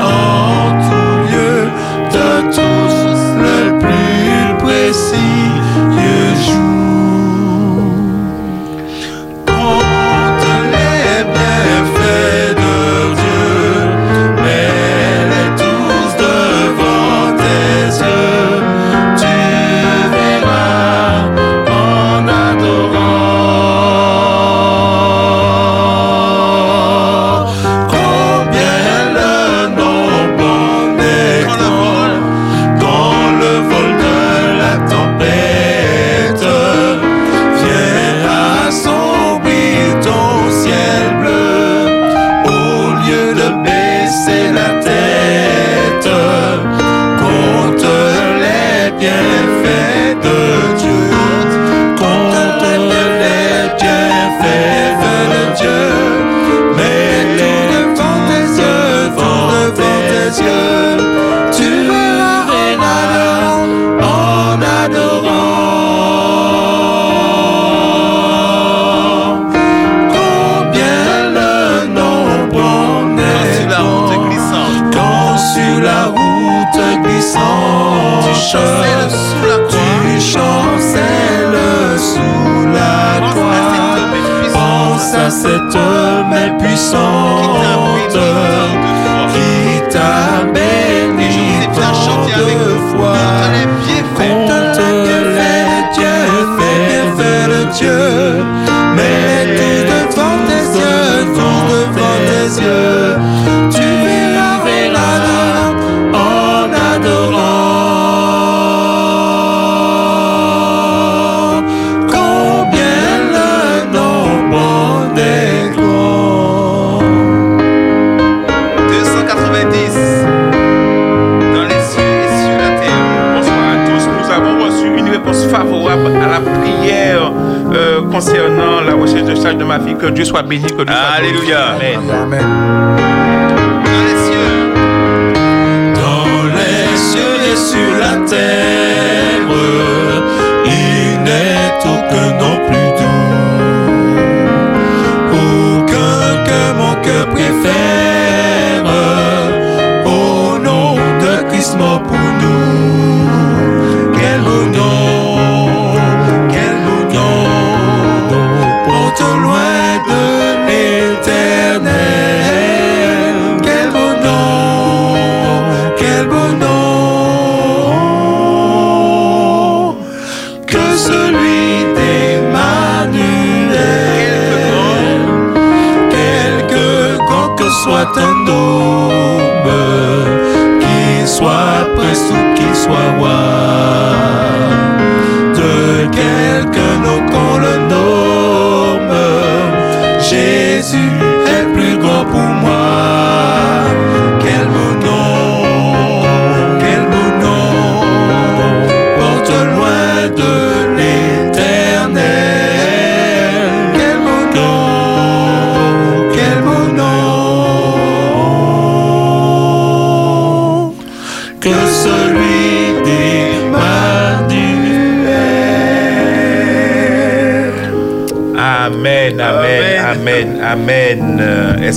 grand que soit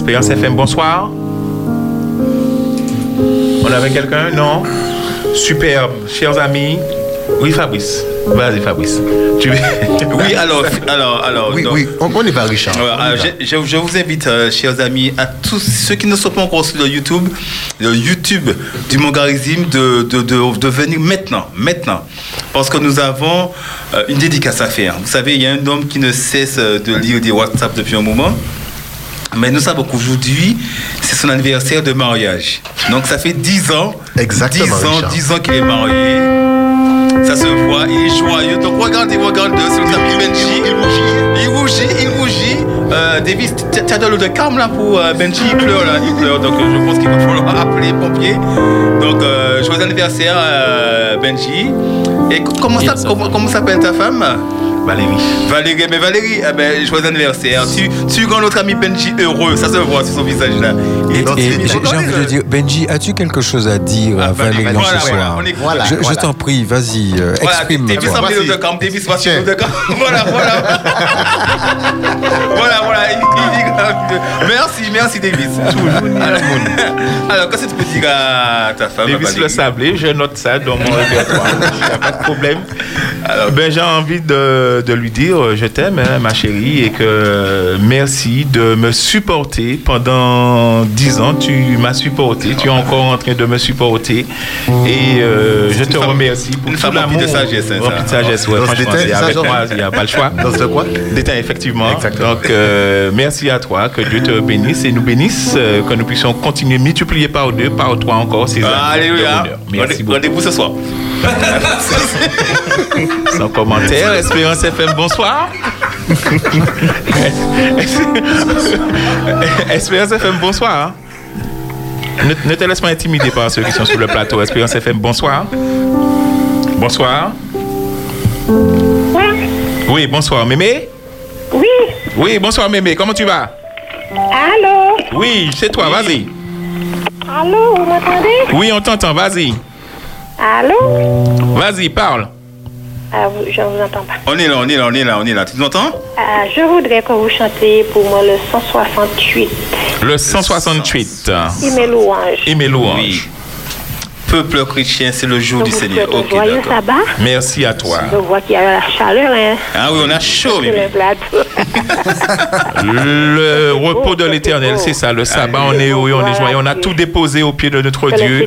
Espérance FM, bonsoir. On avait quelqu'un Non? Superbe. Chers amis. Oui, Fabrice. Vas-y, Fabrice. Tu Oui, alors, alors, alors. Oui, donc- oui, on on y va, Richard. Je, vous invite, euh, chers amis, à tous ceux qui ne sont pas encore sur le YouTube, le YouTube du Mongarisme, de, de, de, de venir maintenant, maintenant. Parce que nous avons euh, une dédicace à faire. Vous savez, il y a un homme qui ne cesse euh, de lire des WhatsApp depuis un moment. Mais nous savons qu'aujourd'hui, c'est son anniversaire de mariage. Donc ça fait 10 ans. Exactement, 10 ans, Richard. 10 ans qu'il est marié. Ça se voit, il est joyeux. Donc regardez, regardez, c'est le tapis Benji. Il rougit, il rougit, il rougit. euh, Davis, tu tu as de l'eau de calme là pour euh, Benji, il pleure là, il pleure. Donc euh, je pense qu'il va falloir appeler les pompiers. Donc euh, joyeux anniversaire euh, Benji. Et co- comment ça, comment, comment s'appelle ta femme? Valérie. Valérie, mais Valérie, eh ben, joyeux anniversaire. Tu, tu rends notre ami Benji heureux, ça se voit sur son visage là. Et j'ai envie de dire, Benji, as-tu quelque chose à dire à Valérie voilà, ce voilà, soir on écoute. Je, je Voilà. t'en prie, vas-y, euh, Voilà, exprime-toi. Davis a pris l'eau de calme. Voilà, voilà. voilà, voilà. Merci, merci Davis. Alors, qu'est-ce que tu peux dire à ta femme Davis le sablé, je note ça dans mon répertoire. Il n'y a pas de problème. Ben, j'ai envie de, de lui dire euh, je t'aime, hein, ma chérie, et que merci de me supporter pendant dix ans. Tu m'as supporté, tu es encore en train de me supporter. Et euh, je te remercie pour une tout l'amour. de sagesse, hein, ça. de sagesse, ouais, franchement, détail, avec moi, il n'y a pas le choix. Dans ce quoi? D'éteint, effectivement. Donc, euh, merci à toi, que Dieu te bénisse et nous bénisse, euh, que nous puissions continuer multiplier par deux, par trois encore ces années de Alléluia. bonheur. Merci beaucoup. Rendez-vous ce soir. Sans commentaire, Espérance FM, bonsoir. Espérance FM, bonsoir. Ne, ne te laisse pas intimider par ceux qui sont sur le plateau. Espérance FM, bonsoir. Bonsoir. Oui, bonsoir, Mémé. Oui. Oui, bonsoir, Mémé. Comment tu vas? Allô? Oui, c'est toi, vas-y. Allô, vous m'entendez? Oui, on t'entend, vas-y. Allô? Vas-y, parle. ah, Je ne vous entends pas. On est là, on est là, on est là, on est là. Tu nous entends? Ah, je voudrais que vous chantiez pour moi le 168. Le 168. Il met louange. Et mes louanges. Peuple chrétien, c'est le jour du Seigneur. Ok, d'accord. Merci à toi. Je vois qu'il y a la chaleur. Hein, Ah oui, on a chaud, le repos de l'éternel, c'est ça, le sabbat, on est heureux, on est joyeux, on a tout déposé au pied de notre Dieu.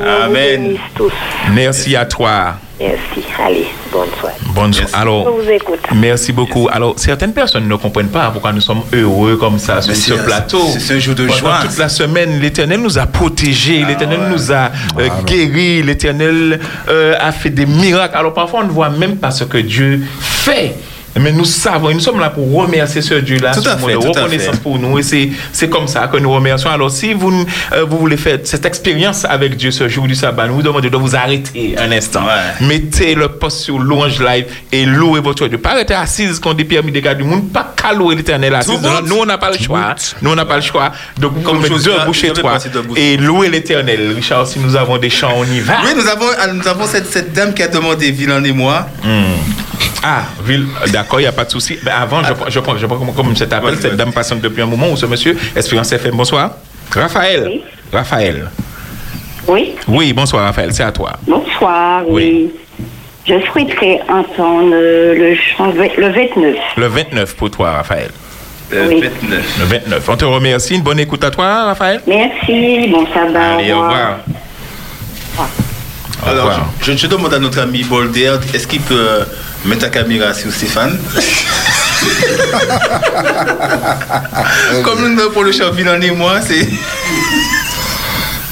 Tous. Merci à toi. Merci. Allez, bonne soirée. Bonne soirée. Je Alors, vous écoute. merci beaucoup. Alors, certaines personnes ne comprennent pas pourquoi nous sommes heureux comme ça sur ce plateau. c'est- un jour de Pendant joie. Toute la semaine, l'Éternel nous a protégés, Ah l'Éternel nous a euh, guéris, l'Éternel euh, a fait des miracles. Alors, parfois, on ne voit même pas ce que Dieu fait. Mais nous savons, nous sommes là pour remercier ce Dieu-là, Tout à ce fait, de reconnaissance pour nous. Et c'est, c'est comme ça que nous remercions. Alors, si vous, euh, vous voulez faire cette expérience avec Dieu ce jour du sabbat, nous vous demandons de vous arrêter un instant. Mettez le poste sur louange live et louez votre Dieu. Pas arrêter assise contre des pyramides des gars du monde, pas qu'à louer l'éternel assise. Nous, on n'a pas le choix. Nous, on n'a pas le choix. Donc, Comme deux bouches et trois. Et louer l'éternel. Richard, si nous avons des chants, on y va. Oui, nous avons, nous avons cette, cette dame qui a demandé Vilain et moi. Ah, Ville, d'accord, il n'y a pas de souci. Mais avant, je, prends- je prends, je prends comme, comme cet appel, cette dame passante depuis un moment, ou ce monsieur, Espérance FM, bonsoir. Raphaël. Raphaël. Oui. Oui, bonsoir Raphaël, c'est à toi. Bonsoir, oui. Je souhaiterais entendre euh, le le 29. Le 29 pour toi, Raphaël. Oui. Le 29. On te remercie. Une bonne écoute à toi, Raphaël. Merci, bon sabbat. Allez, au revoir. Alors, je, je demande à notre ami Bolder, est-ce qu'il peut euh, mettre la caméra sur Stéphane? Comme nous, pour le Vilain et moi, c'est.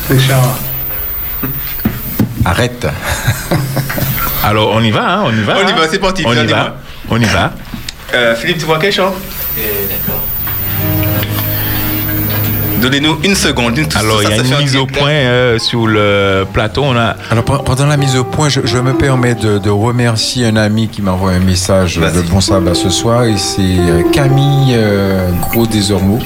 C'est chiant. Arrête. Alors, on y va, hein, on y va. On y hein. va, c'est parti, On y va. On y va. Euh, Philippe, tu vois quel chant D'accord. Donnez-nous une seconde. Une, Alors, il y a une mise au point euh, sur le plateau. On a. Alors, pe- pendant la mise au point, je, je me permets de, de remercier un ami qui m'a envoyé un message de bon sabbat ce soir, et c'est euh, Camille euh, Gros Desormeaux.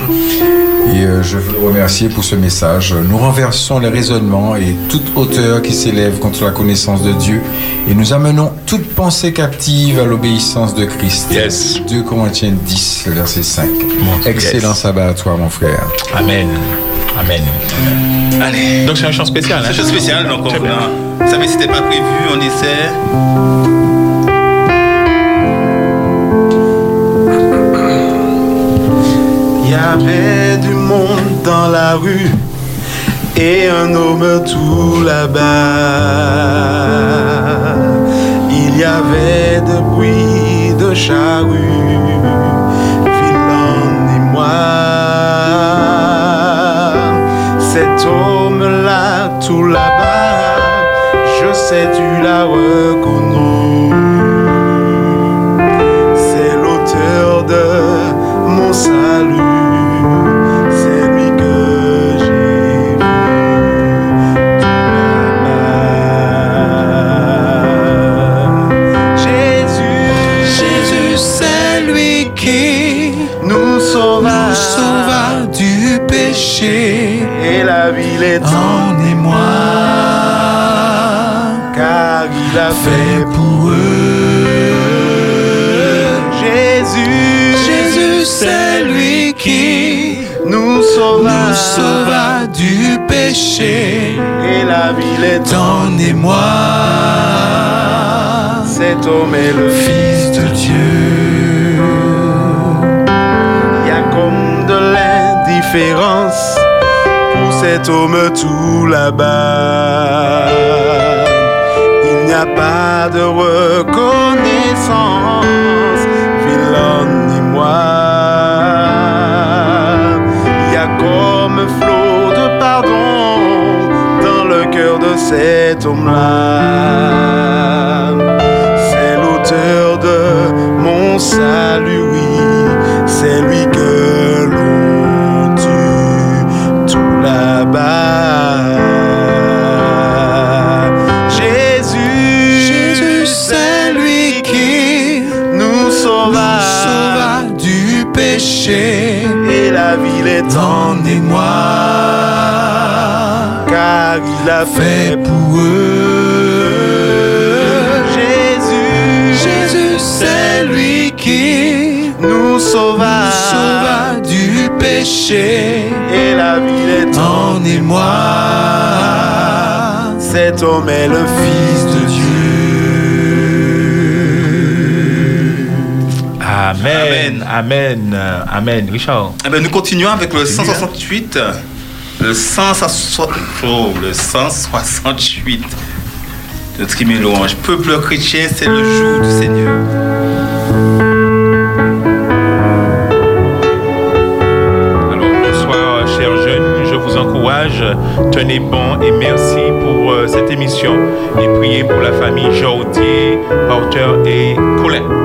Et euh, je veux le remercier pour ce message. Nous renversons les raisonnements et toute hauteur qui s'élève contre la connaissance de Dieu, et nous amenons toute pensée captive à l'obéissance de Christ. Yes. 2 Corinthiens 10, verset 5. Excellent yes. sabbat à toi, mon frère. Amen. Amen. Allez. Donc, c'est un chant spécial. hein. C'est un chant spécial, donc on, Très bien. Vous savez, c'était pas prévu, on essaie. Avait du monde dans la rue et un homme tout là-bas. Il y avait de bruit de charrue, vilain et moi. Cet homme-là tout là-bas, je sais tu l'as reconnu. C'est l'auteur de mon salut, ville est en émoi, car il a fait pour eux. Jésus, Jésus, c'est lui qui nous sauva, nous sauva du péché. Et la ville est en émoi. Cet homme est le Fils de Dieu. Il y a comme de l'indifférence cet homme tout là-bas. Il n'y a pas de reconnaissance, vilain ni moi. Il y a comme flot de pardon dans le cœur de cet homme-là. C'est l'auteur de mon salut, oui, c'est lui Jésus, Jésus, c'est lui qui nous sauva, sauva du péché. Et la ville est en émoi, car il a fait pour eux. Jésus, Jésus, c'est lui qui nous sauva, péché et la ville est en émoi. Cet homme est le Fils de Dieu. Amen. Amen. Amen. Richard. Eh ben, nous continuons avec le 168. Le 160 oh, le 168 de Trimé Louange. Peuple chrétien, c'est le jour du Seigneur. Tenez bon et merci pour euh, cette émission. Et priez pour la famille Jordier, Porter et Colin.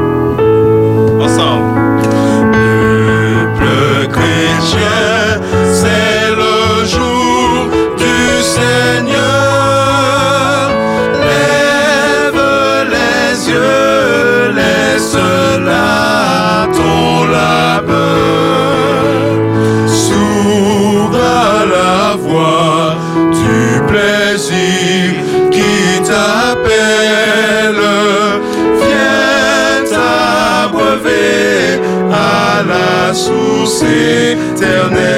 Source éternelle.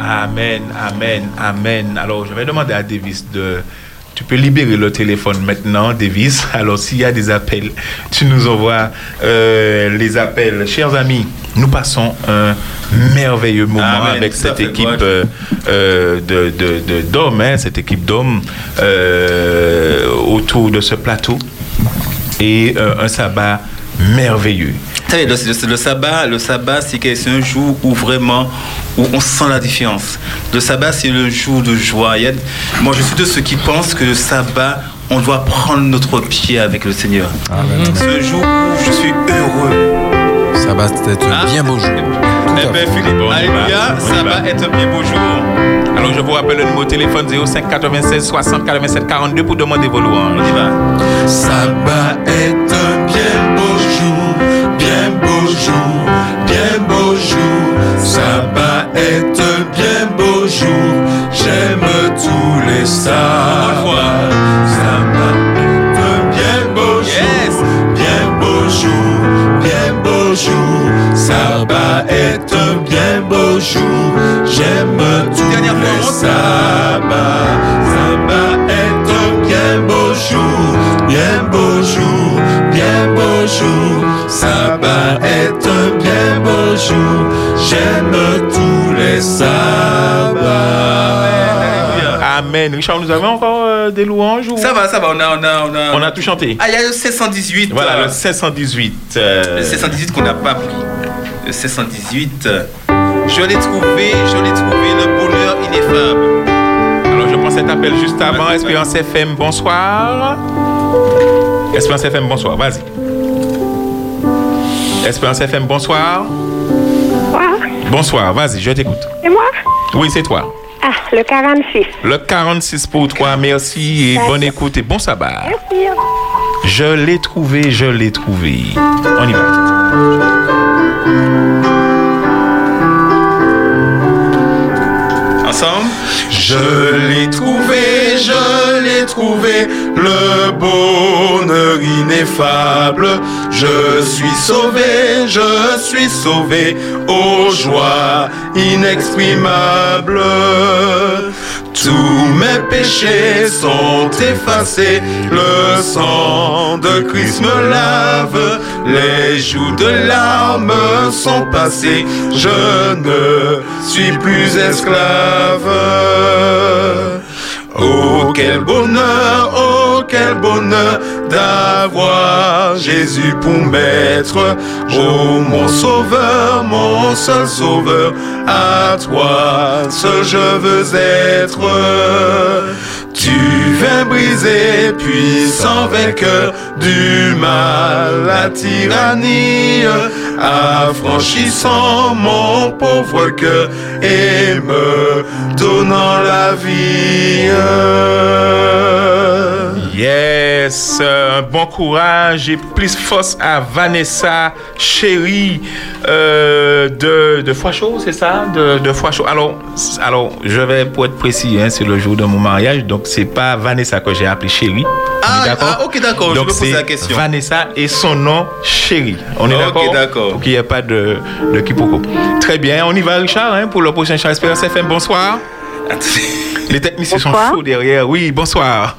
Amen, amen, amen. Alors, je vais demander à Davis de... Tu peux libérer le téléphone maintenant, Davis. Alors, s'il y a des appels, tu nous envoies euh, les appels. Chers amis, nous passons un merveilleux moment Amen, avec cette équipe euh, euh, de, de, de- d'hommes, hein, cette équipe d'hommes autour de ce plateau. Et un sabbat merveilleux. Le, le- le sabbat, le sabbat, c'est un jour où vraiment, où on sent la différence. Le sabbat, c'est le jour de joie. Moi, je suis de ceux qui pensent que le sabbat, on doit prendre notre pied avec le Seigneur. C'est un jour où je suis heureux. Ça va être un bien beau jour. Eh ben, Philippe, Alléluia, ça va être un bien beau jour. Alors je vous rappelle le numéro de téléphone 05 96 60 87 42 pour demander vos louanges. On y va. Sabbat est un bien beau jour, bien beau jour, j'aime tous les sabbats. Sabbat un bien beau jour, bien beau jour, bien beau jour. Sabbat est un bien beau jour, j'aime tous les sabbats. Sabbat est un bien beau jour, bien beau jour, bien beau jour. Sabbat est un bien beau jour, j'aime tous les sabbats. Amen. Richard, nous avons encore euh, des louanges ou... Ça va, ça va, on a, on a, on a. On a tout chanté. Ah, il y a le 718. Voilà, euh, le 518. euh, Le 718 qu'on n'a pas pris. Le 718. euh, Je l'ai trouvé, je l'ai trouvé, le bonheur ineffable. Alors je prends cet appel juste avant. Espérance FM, bonsoir. Espérance FM, bonsoir. Vas-y. Espérance FM, bonsoir. Bonsoir, vas-y, je t'écoute. C'est moi? Oui, c'est toi. Ah, le 46. Le 46 pour toi, merci et bonne écoute et bon sabbat. Merci. Je l'ai trouvé, je l'ai trouvé. On y va. Ensemble? Je l'ai trouvé, je l'ai trouvé, le bonheur ineffable. Je suis sauvé, je suis sauvé, aux joies inexprimables. Tous mes péchés sont effacés, le sang de Christ me lave, les joues de larmes sont passées, je ne suis plus esclave. Oh quel bonheur, oh quel bonheur d'avoir Jésus pour maître. Oh mon sauveur, mon seul sauveur, à toi seul je veux être. Tu viens briser, puissant vainqueur du mal, la tyrannie, affranchissant mon pauvre cœur et me donnant la vie. Yes, euh, bon courage et plus force à Vanessa, chérie euh, de, de c'est ça? De, de. Alors, alors, je vais pour être précis, hein, c'est le jour de mon mariage, donc c'est pas Vanessa que j'ai appelé chérie. Ah, d'accord? ah, ok, d'accord, je Donc me c'est la question. Vanessa et son nom chérie. On est Ok, d'accord? d'accord. Pour qu'il n'y ait pas de, de quiproquo. Très bien, on y va Richard hein, pour le prochain Charles Espérance FM. Bonsoir. Les techniciens sont chauds derrière. Oui, bonsoir.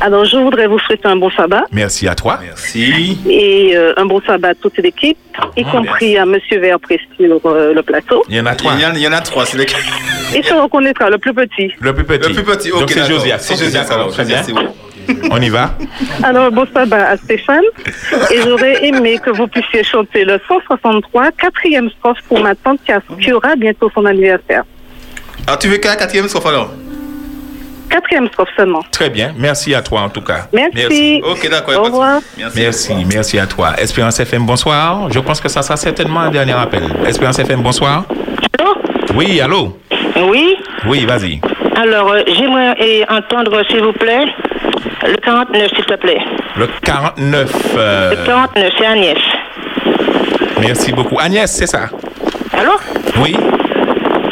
Alors, je voudrais vous souhaiter un bon sabbat Merci à toi. Merci. et euh, un bon sabbat à toute l'équipe, y Ah, compris à Monsieur Verpré sur euh, le plateau. Il y en a trois. Il y en a, il y en a trois, c'est Et se reconnaîtra le plus petit. Le plus petit. Le plus petit, ok. Donc c'est. Josias. C'est Josias, alors. Très bien. Josias, c'est bon. On y va. Alors, bon sabbat à Stéphane. Et j'aurais aimé que vous puissiez chanter le 163, quatrième strophe pour ma tante qui, a- qui aura bientôt son anniversaire. Ah, tu veux qu'un quatrième strophe alors? Quatrième strophe seulement. Très bien. Merci à toi en tout cas. Merci. Ok, d'accord. Au revoir. Merci. Merci, merci à toi. Espérance FM, bonsoir. Je pense que ça sera certainement un dernier appel. Espérance FM, bonsoir. Allô? Oui, allô? Oui. Oui, vas-y. Alors, euh, j'aimerais euh, entendre, s'il vous plaît, le 49, s'il te plaît. Le 49. euh, Le 49, c'est Agnès. merci beaucoup. Agnès, c'est ça? Allô? Oui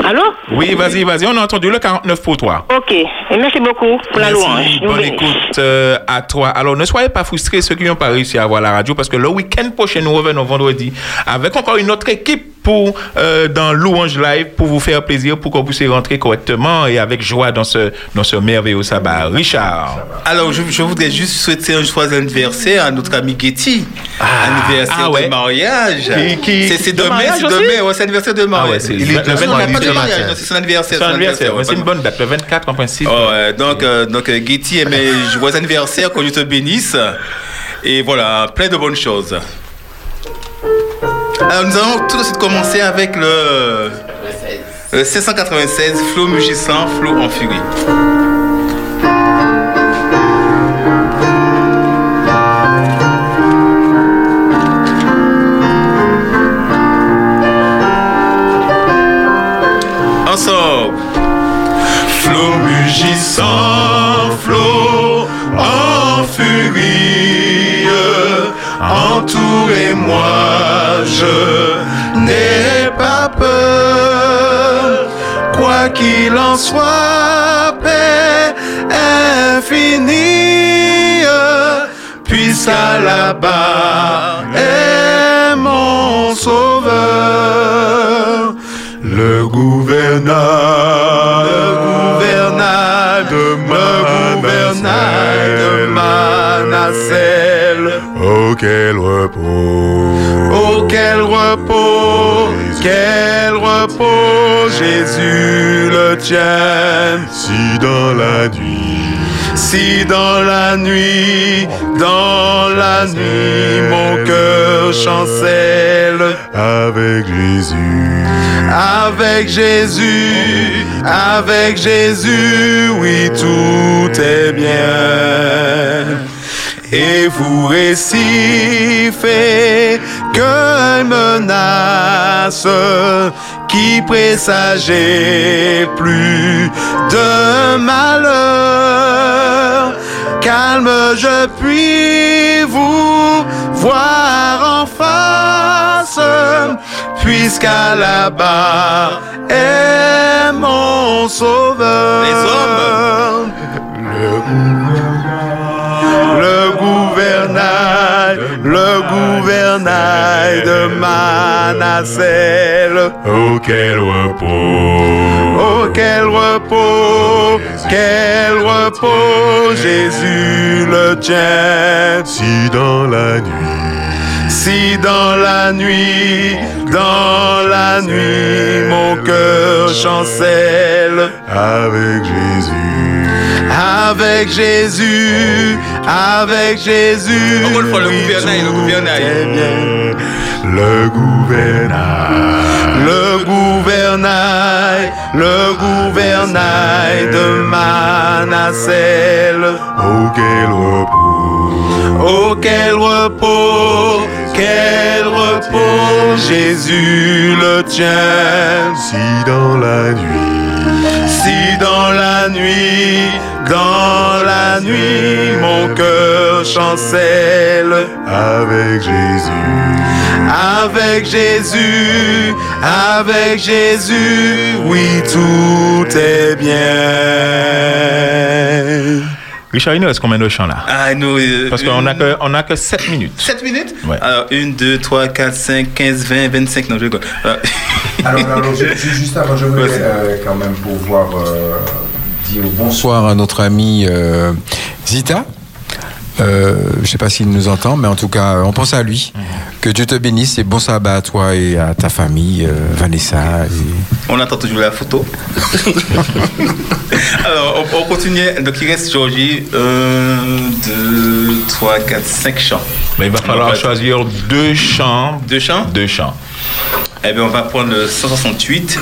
Allô? Oui, vas-y, vas-y. On a entendu le 49 pour toi. Ok. Et merci beaucoup pour la louange. Merci. Bonne écoute euh, à toi. Alors, ne soyez pas frustrés ceux qui n'ont pas réussi à avoir la radio parce que le week-end prochain, nous revenons vendredi avec encore une autre équipe pour euh, dans Louange Live pour vous faire plaisir, pour que vous puissiez rentrer correctement et avec joie dans ce, dans ce merveilleux sabbat. Richard. Alors, je, je voudrais juste souhaiter un joyeux anniversaire à notre ami Getty. anniversaire ah ouais. de mariage. Qui- qui- c'est c'est de demain, c'est demain, ouais, c'est anniversaire de mariage. Ah ouais, c'est Il le est le 24 pas de du mariage, matin. c'est son anniversaire. C'est un anniversaire. C'est une bonne date, le 24 en principe. Oh, ouais, donc, euh, donc euh, Getty, mais joyeux anniversaire, que Dieu te bénisse. Et voilà, plein de bonnes choses. Alors nous allons tout de suite commencer avec le, le 796 Flo mugissant, Flo en furie. Flot mugissant, flot en furie, entourez-moi, je n'ai pas peur, quoi qu'il en soit, paix infinie, puisqu'à la barre est mon sauveur. Le gouvernail, de Manassel. Oh quel repos, oh quel repos, quel repos, Jésus le tient. Si dans la nuit, si dans la nuit, dans la nuit, mon cœur chancelle avec Jésus, avec Jésus, avec Jésus, oui, tout est bien. Et vous récifez que menace qui présageait plus de malheur. Calme, je puis vous voir en face, puisqu'à la barre est mon sauveur. Les hommes, le gouvernail, le gouvernail de Manassel. Oh quel repos, oh quel repos, quel repos, Jésus le tient. Si dans la nuit, si dans la nuit, dans la nuit, mon cœur chancelle avec Jésus, avec Jésus, avec Jésus. Encore une fois, le gouvernail, le gouvernail. Le gouvernail, le gouvernail, le gouvernail de Manassel. Oh quel repos, oh quel repos, quel repos, Jésus le tient. Si dans la nuit, si dans la nuit, dans la nuit, mon cœur chancelle avec Jésus, avec Jésus, avec Jésus, oui, tout est bien. Richard, il nous reste combien de chants là? Ah, nous, euh, Parce qu'on n'a que, on a que 7 minutes. 7 minutes? Ouais. Alors, 1, 2, 3, 4, 5, 15, 20, 25. Non, je rigole. Euh, Alors, alors, ju- ju- juste avant, je voulais euh, quand même pouvoir euh, bonsoir à notre ami euh, Zita. Euh, je ne sais pas s'il nous entend, mais en tout cas, on pense à lui. Que Dieu te bénisse et bon sabbat à toi et à ta famille, euh, Vanessa. et- on attend toujours la photo. Alors, on, on continue. Donc, il reste Georgie. 1, 2, 3, 4, 5 chants. Mais il va falloir choisir deux chants. Deux chants Deux chants. Eh bien, on va prendre le 168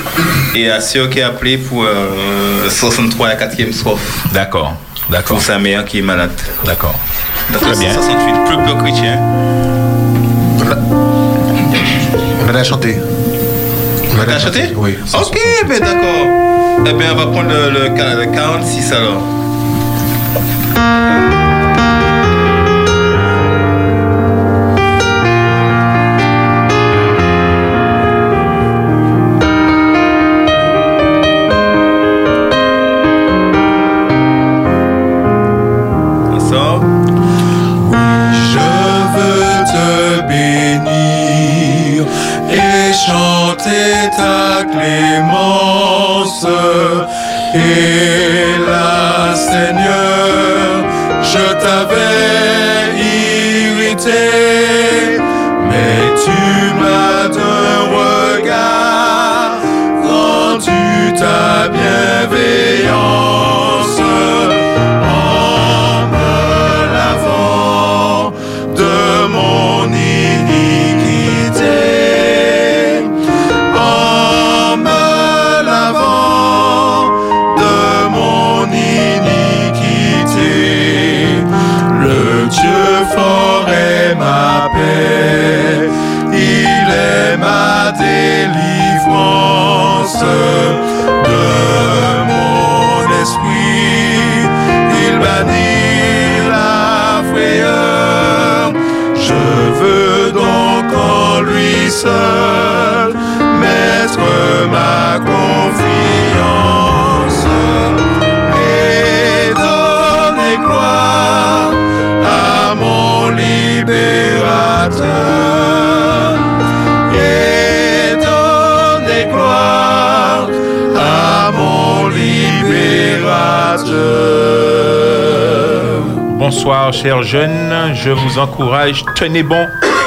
et à ceux qui est appelé pour euh, 63, la quatrième strophe. D'accord. D'accord. Pour sa mère qui est malade. D'accord. Très bien. 168, plus peu chrétien. On a chanté. On va chanter Oui. Ok, ben d'accord. Eh bien, on va prendre le, le, le 46 alors. Seul mettre ma confiance et donner gloire à mon libérateur et donner gloire à mon libérateur. Bonsoir, chers jeunes. Je vous encourage, tenez bon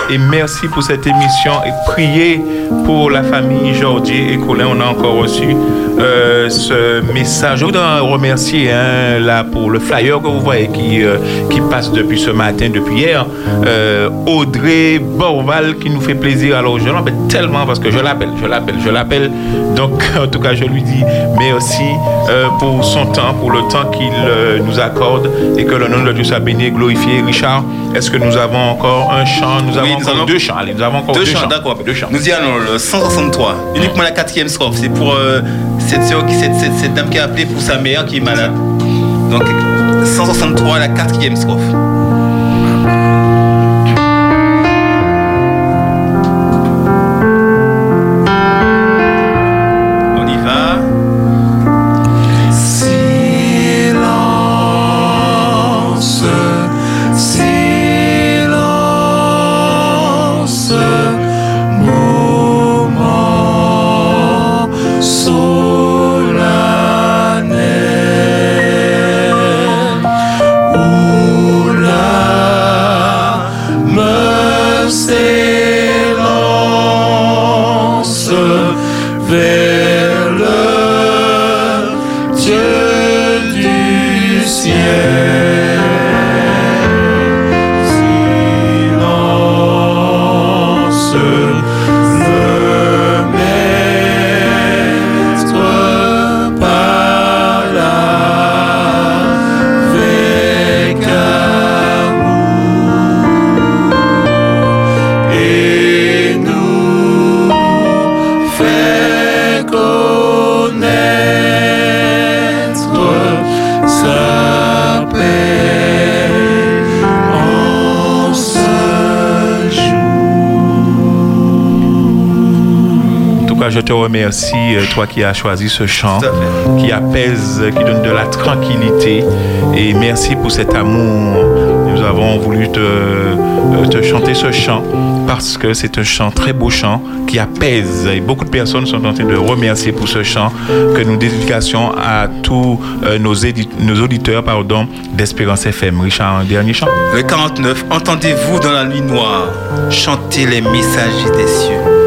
et merci pour cette émission et priez pour la famille Jordi et Colin. On a encore reçu euh, ce message. Je voudrais remercier hein, là pour le flyer que vous voyez qui, euh, qui passe depuis ce matin, depuis hier. Euh, Audrey Borval qui nous fait plaisir. Alors je l'appelle tellement parce que je l'appelle, je l'appelle, je l'appelle. Donc en tout cas, je lui dis merci euh, pour son temps, pour le temps qu'il euh, nous accorde et que le nom de Dieu soit béni et glorifié. Richard, est-ce que nous avons encore un chant? Nous avons Oui, nous avons- deux chants. Allez, nous avons encore Deux deux, chants, d'accord. Nous y allons, le 163. Uniquement la quatrième strophe. C'est pour euh, cette, cette dame qui a appelé pour sa mère qui est malade. Donc 163, la quatrième strophe. Remercie, euh, toi qui as choisi ce chant, qui apaise, qui donne de la tranquillité. Et merci pour cet amour. Nous avons voulu te, euh, te chanter ce chant parce que c'est un chant, très beau chant, qui apaise. Et beaucoup de personnes sont en train de remercier pour ce chant que nous dédications à tous euh, nos auditeurs pardon, d'Espérance FM. Richard, un dernier chant. Le 49, entendez-vous dans la nuit noire chanter les messagers des cieux.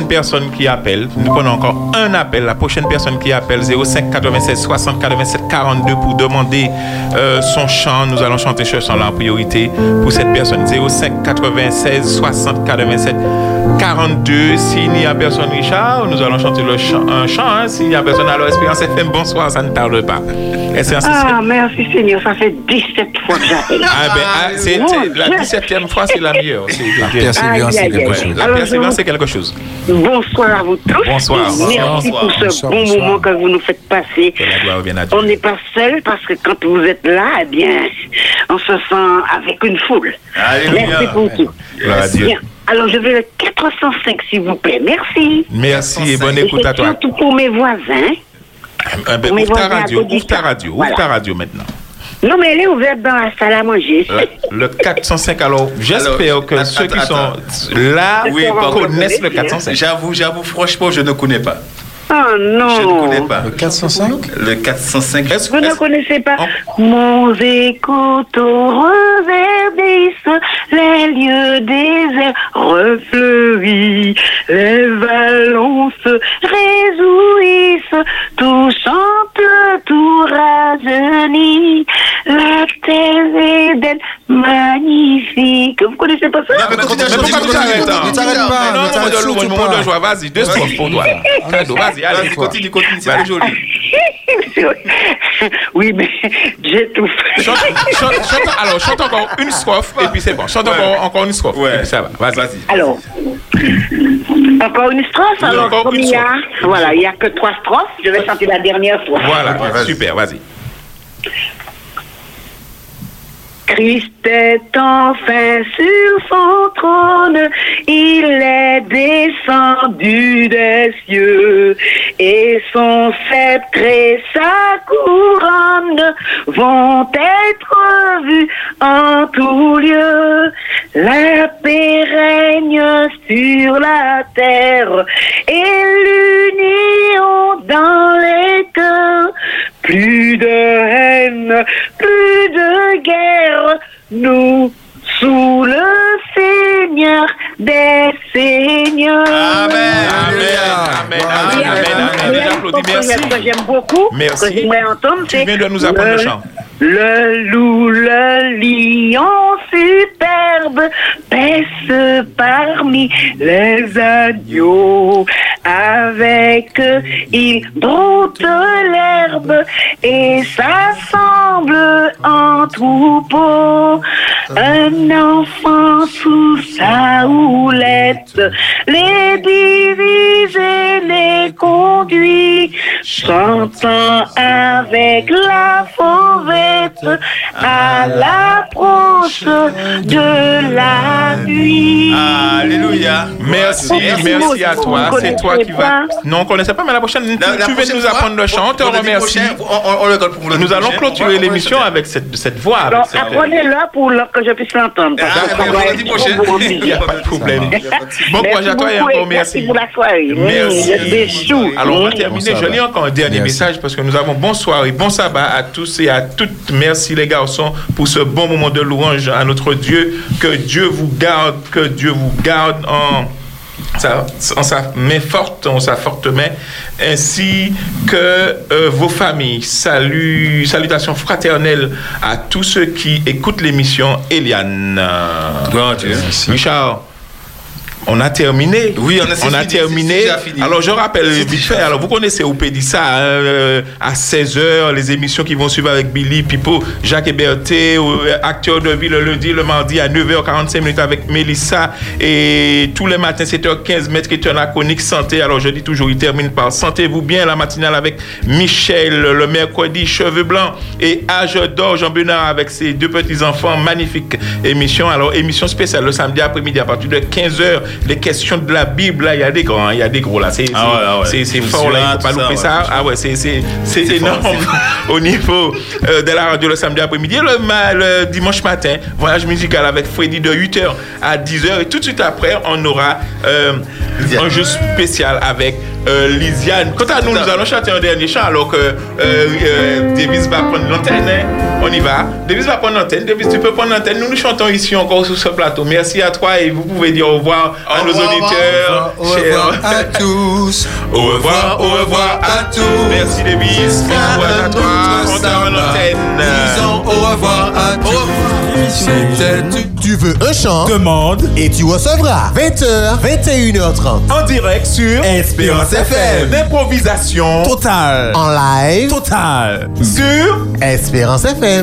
Personne qui appelle, nous prenons encore un appel. La prochaine personne qui appelle 05 96 60 87 42 pour demander euh, son chant. Nous allons chanter ce chant-là en priorité pour cette personne. 05 96 60 87 42. S'il n'y a personne, Richard, nous allons chanter le chant, un chant. hein. S'il n'y a personne, alors Espérance FM, bonsoir, ça ne tarde pas. Espérance Ah, merci Seigneur, ça fait 17 fois que j'appelle. Ah ben, ah, c'est mon c'est- la Dieu. 17e fois, c'est la meilleure. C'est- La persévérance, c'est quelque chose. La persévérance, c'est quelque chose. Bonsoir à vous tous. Bonsoir. Merci Bonsoir. pour ce Bonsoir, bon bonsoir. moment que vous nous faites passer. On n'est pas seul parce que quand vous êtes là, eh bien, on se sent avec une foule. Alléluia. Merci pour tout. Gloire à Dieu. Bien. Alors, je veux le 405, s'il vous plaît. Merci. Merci et bonne écoute Et à toi. Surtout pour mes voisins. Eh ben, Mais ouvre ta voilà, radio, ouvre ta radio, ouvre ta radio maintenant. Non, mais elle est ouverte dans la salle à manger. Le, le 405, alors j'espère que ceux qui sont là Oui, connaissent le 405. J'avoue, j'avoue, franchement, je ne connais pas. Oh non. Je ne connais pas. Le 405 Le 405. Vous ne connaissez pas Mon écoute reverdissent les lieux déserts refleuris, les vallons se réjouissent, tout chante, tout rajeunit, la terre Éden magnifique. Vous connaissez pas ça Mais pourquoi tu t'arrêtes hein? Non, non, non, allez. Vas-y, continue, continue, c'est très joli. Oui, mais j'étouffe. Chante, chante, chante- alors, chante encore une strophe et puis c'est bon. Chante encore, encore une strophe. Ouais. Ça va, vas-y. Alors, encore une strophe. Oui, alors, encore comme une il y a, voilà, il n'y a que trois strophes, je vais chanter la dernière fois. Voilà, super, vas-y. Christ est enfin sur son trône, il est descendu des cieux, et son sceptre et sa couronne vont être vus en tout lieu. La paix règne sur la terre, et l'union dans les cœurs. Plus de haine, plus de guerre, nous, sous le Seigneur des Seigneurs. Amen, amen, amen, amen, amen. Merci. Que j'aime beaucoup, Merci. que j'aimerais entendre, Tu viens de nous apprendre le chant. Le loup, le lion superbe paisse parmi les agneaux. Avec eux, il broute l'herbe et s'assemble en troupeau. Un enfant sous sa houlette les divise et les conduit, chantant avec la fauvette à l'approche de la nuit. Alléluia. Merci, Merci à toi. C'est toi qui vas. Non, on ne connaissait pas, mais la prochaine, tu- la tu prochaine nous fois, apprendre le chant. On te remercie. on- on- on Nous allons clôturer l'émission avec cette, cette voix. apprenez-le pour le- que je puisse l'entendre. Ah, ben, prochain. Il n'y a pas de problème. Bon Merci courage à toi et encore Merci merci. pour la soirée. Merci. Alors, on va terminer. Je lis encore un dernier Merci. message parce que nous avons bonsoir et bon sabbat à tous et à toutes. Merci les garçons pour ce bon moment de louange à notre Dieu. Que Dieu vous garde, que Dieu vous garde en sa main forte, sa forte main, ainsi que euh, vos familles. Salut, salutations fraternelles à tous ceux qui écoutent l'émission Eliane. À Dieu. Richard. On a terminé. Oui, on a- c'est on a fini, terminé. Alors, je rappelle vite fait. Alors, vous connaissez Opédissa hein, euh, à 16h, les émissions qui vont suivre avec Billy, Pipo, Jacques Héberté, euh, acteur de vie le lundi, le mardi à 9h45 minutes avec Mélissa. Et tous les matins, 7h15, Maître Eton la chronique santé. Alors, je dis toujours, il termine par Sentez-vous bien, la matinale avec Michel, le mercredi, Cheveux Blancs et Âge d'or, Jean Bernard avec ses deux petits-enfants. Magnifique émission. Alors, émission spéciale le samedi après-midi à partir de 15h. Les questions de la Bible, là, il y a des grands, il y a des gros, là. C'est Ah ouais, ouais. fort, là, il ça, faut pas louper ça. Ah ouais, c'est énorme fort, au niveau euh, de la radio le samedi après-midi. Le, le dimanche matin, voyage musical avec Freddy de 8h à 10h. Et tout de suite après, on aura euh, un jeu spécial avec euh, Lisiane. Quant à nous, nous allons chanter un dernier chant alors que euh, euh, Davis va prendre l'antenne. hein. On y va. Davis va prendre l'antenne. Davis, tu peux prendre l'antenne. Nous nous chantons ici encore sur ce plateau. Merci à toi et vous pouvez dire au revoir à nos auditeurs. Au revoir à tous. Au revoir, au revoir à tous. Merci Davis. Au revoir à toi. On t'a en antenne. Disons au revoir à tous. C'était Tu veux un chant? Demande. Et tu recevras 20h, 21h30 en direct sur Espérance FM. D'improvisation Total. En live. Total. Sur Espérance FM.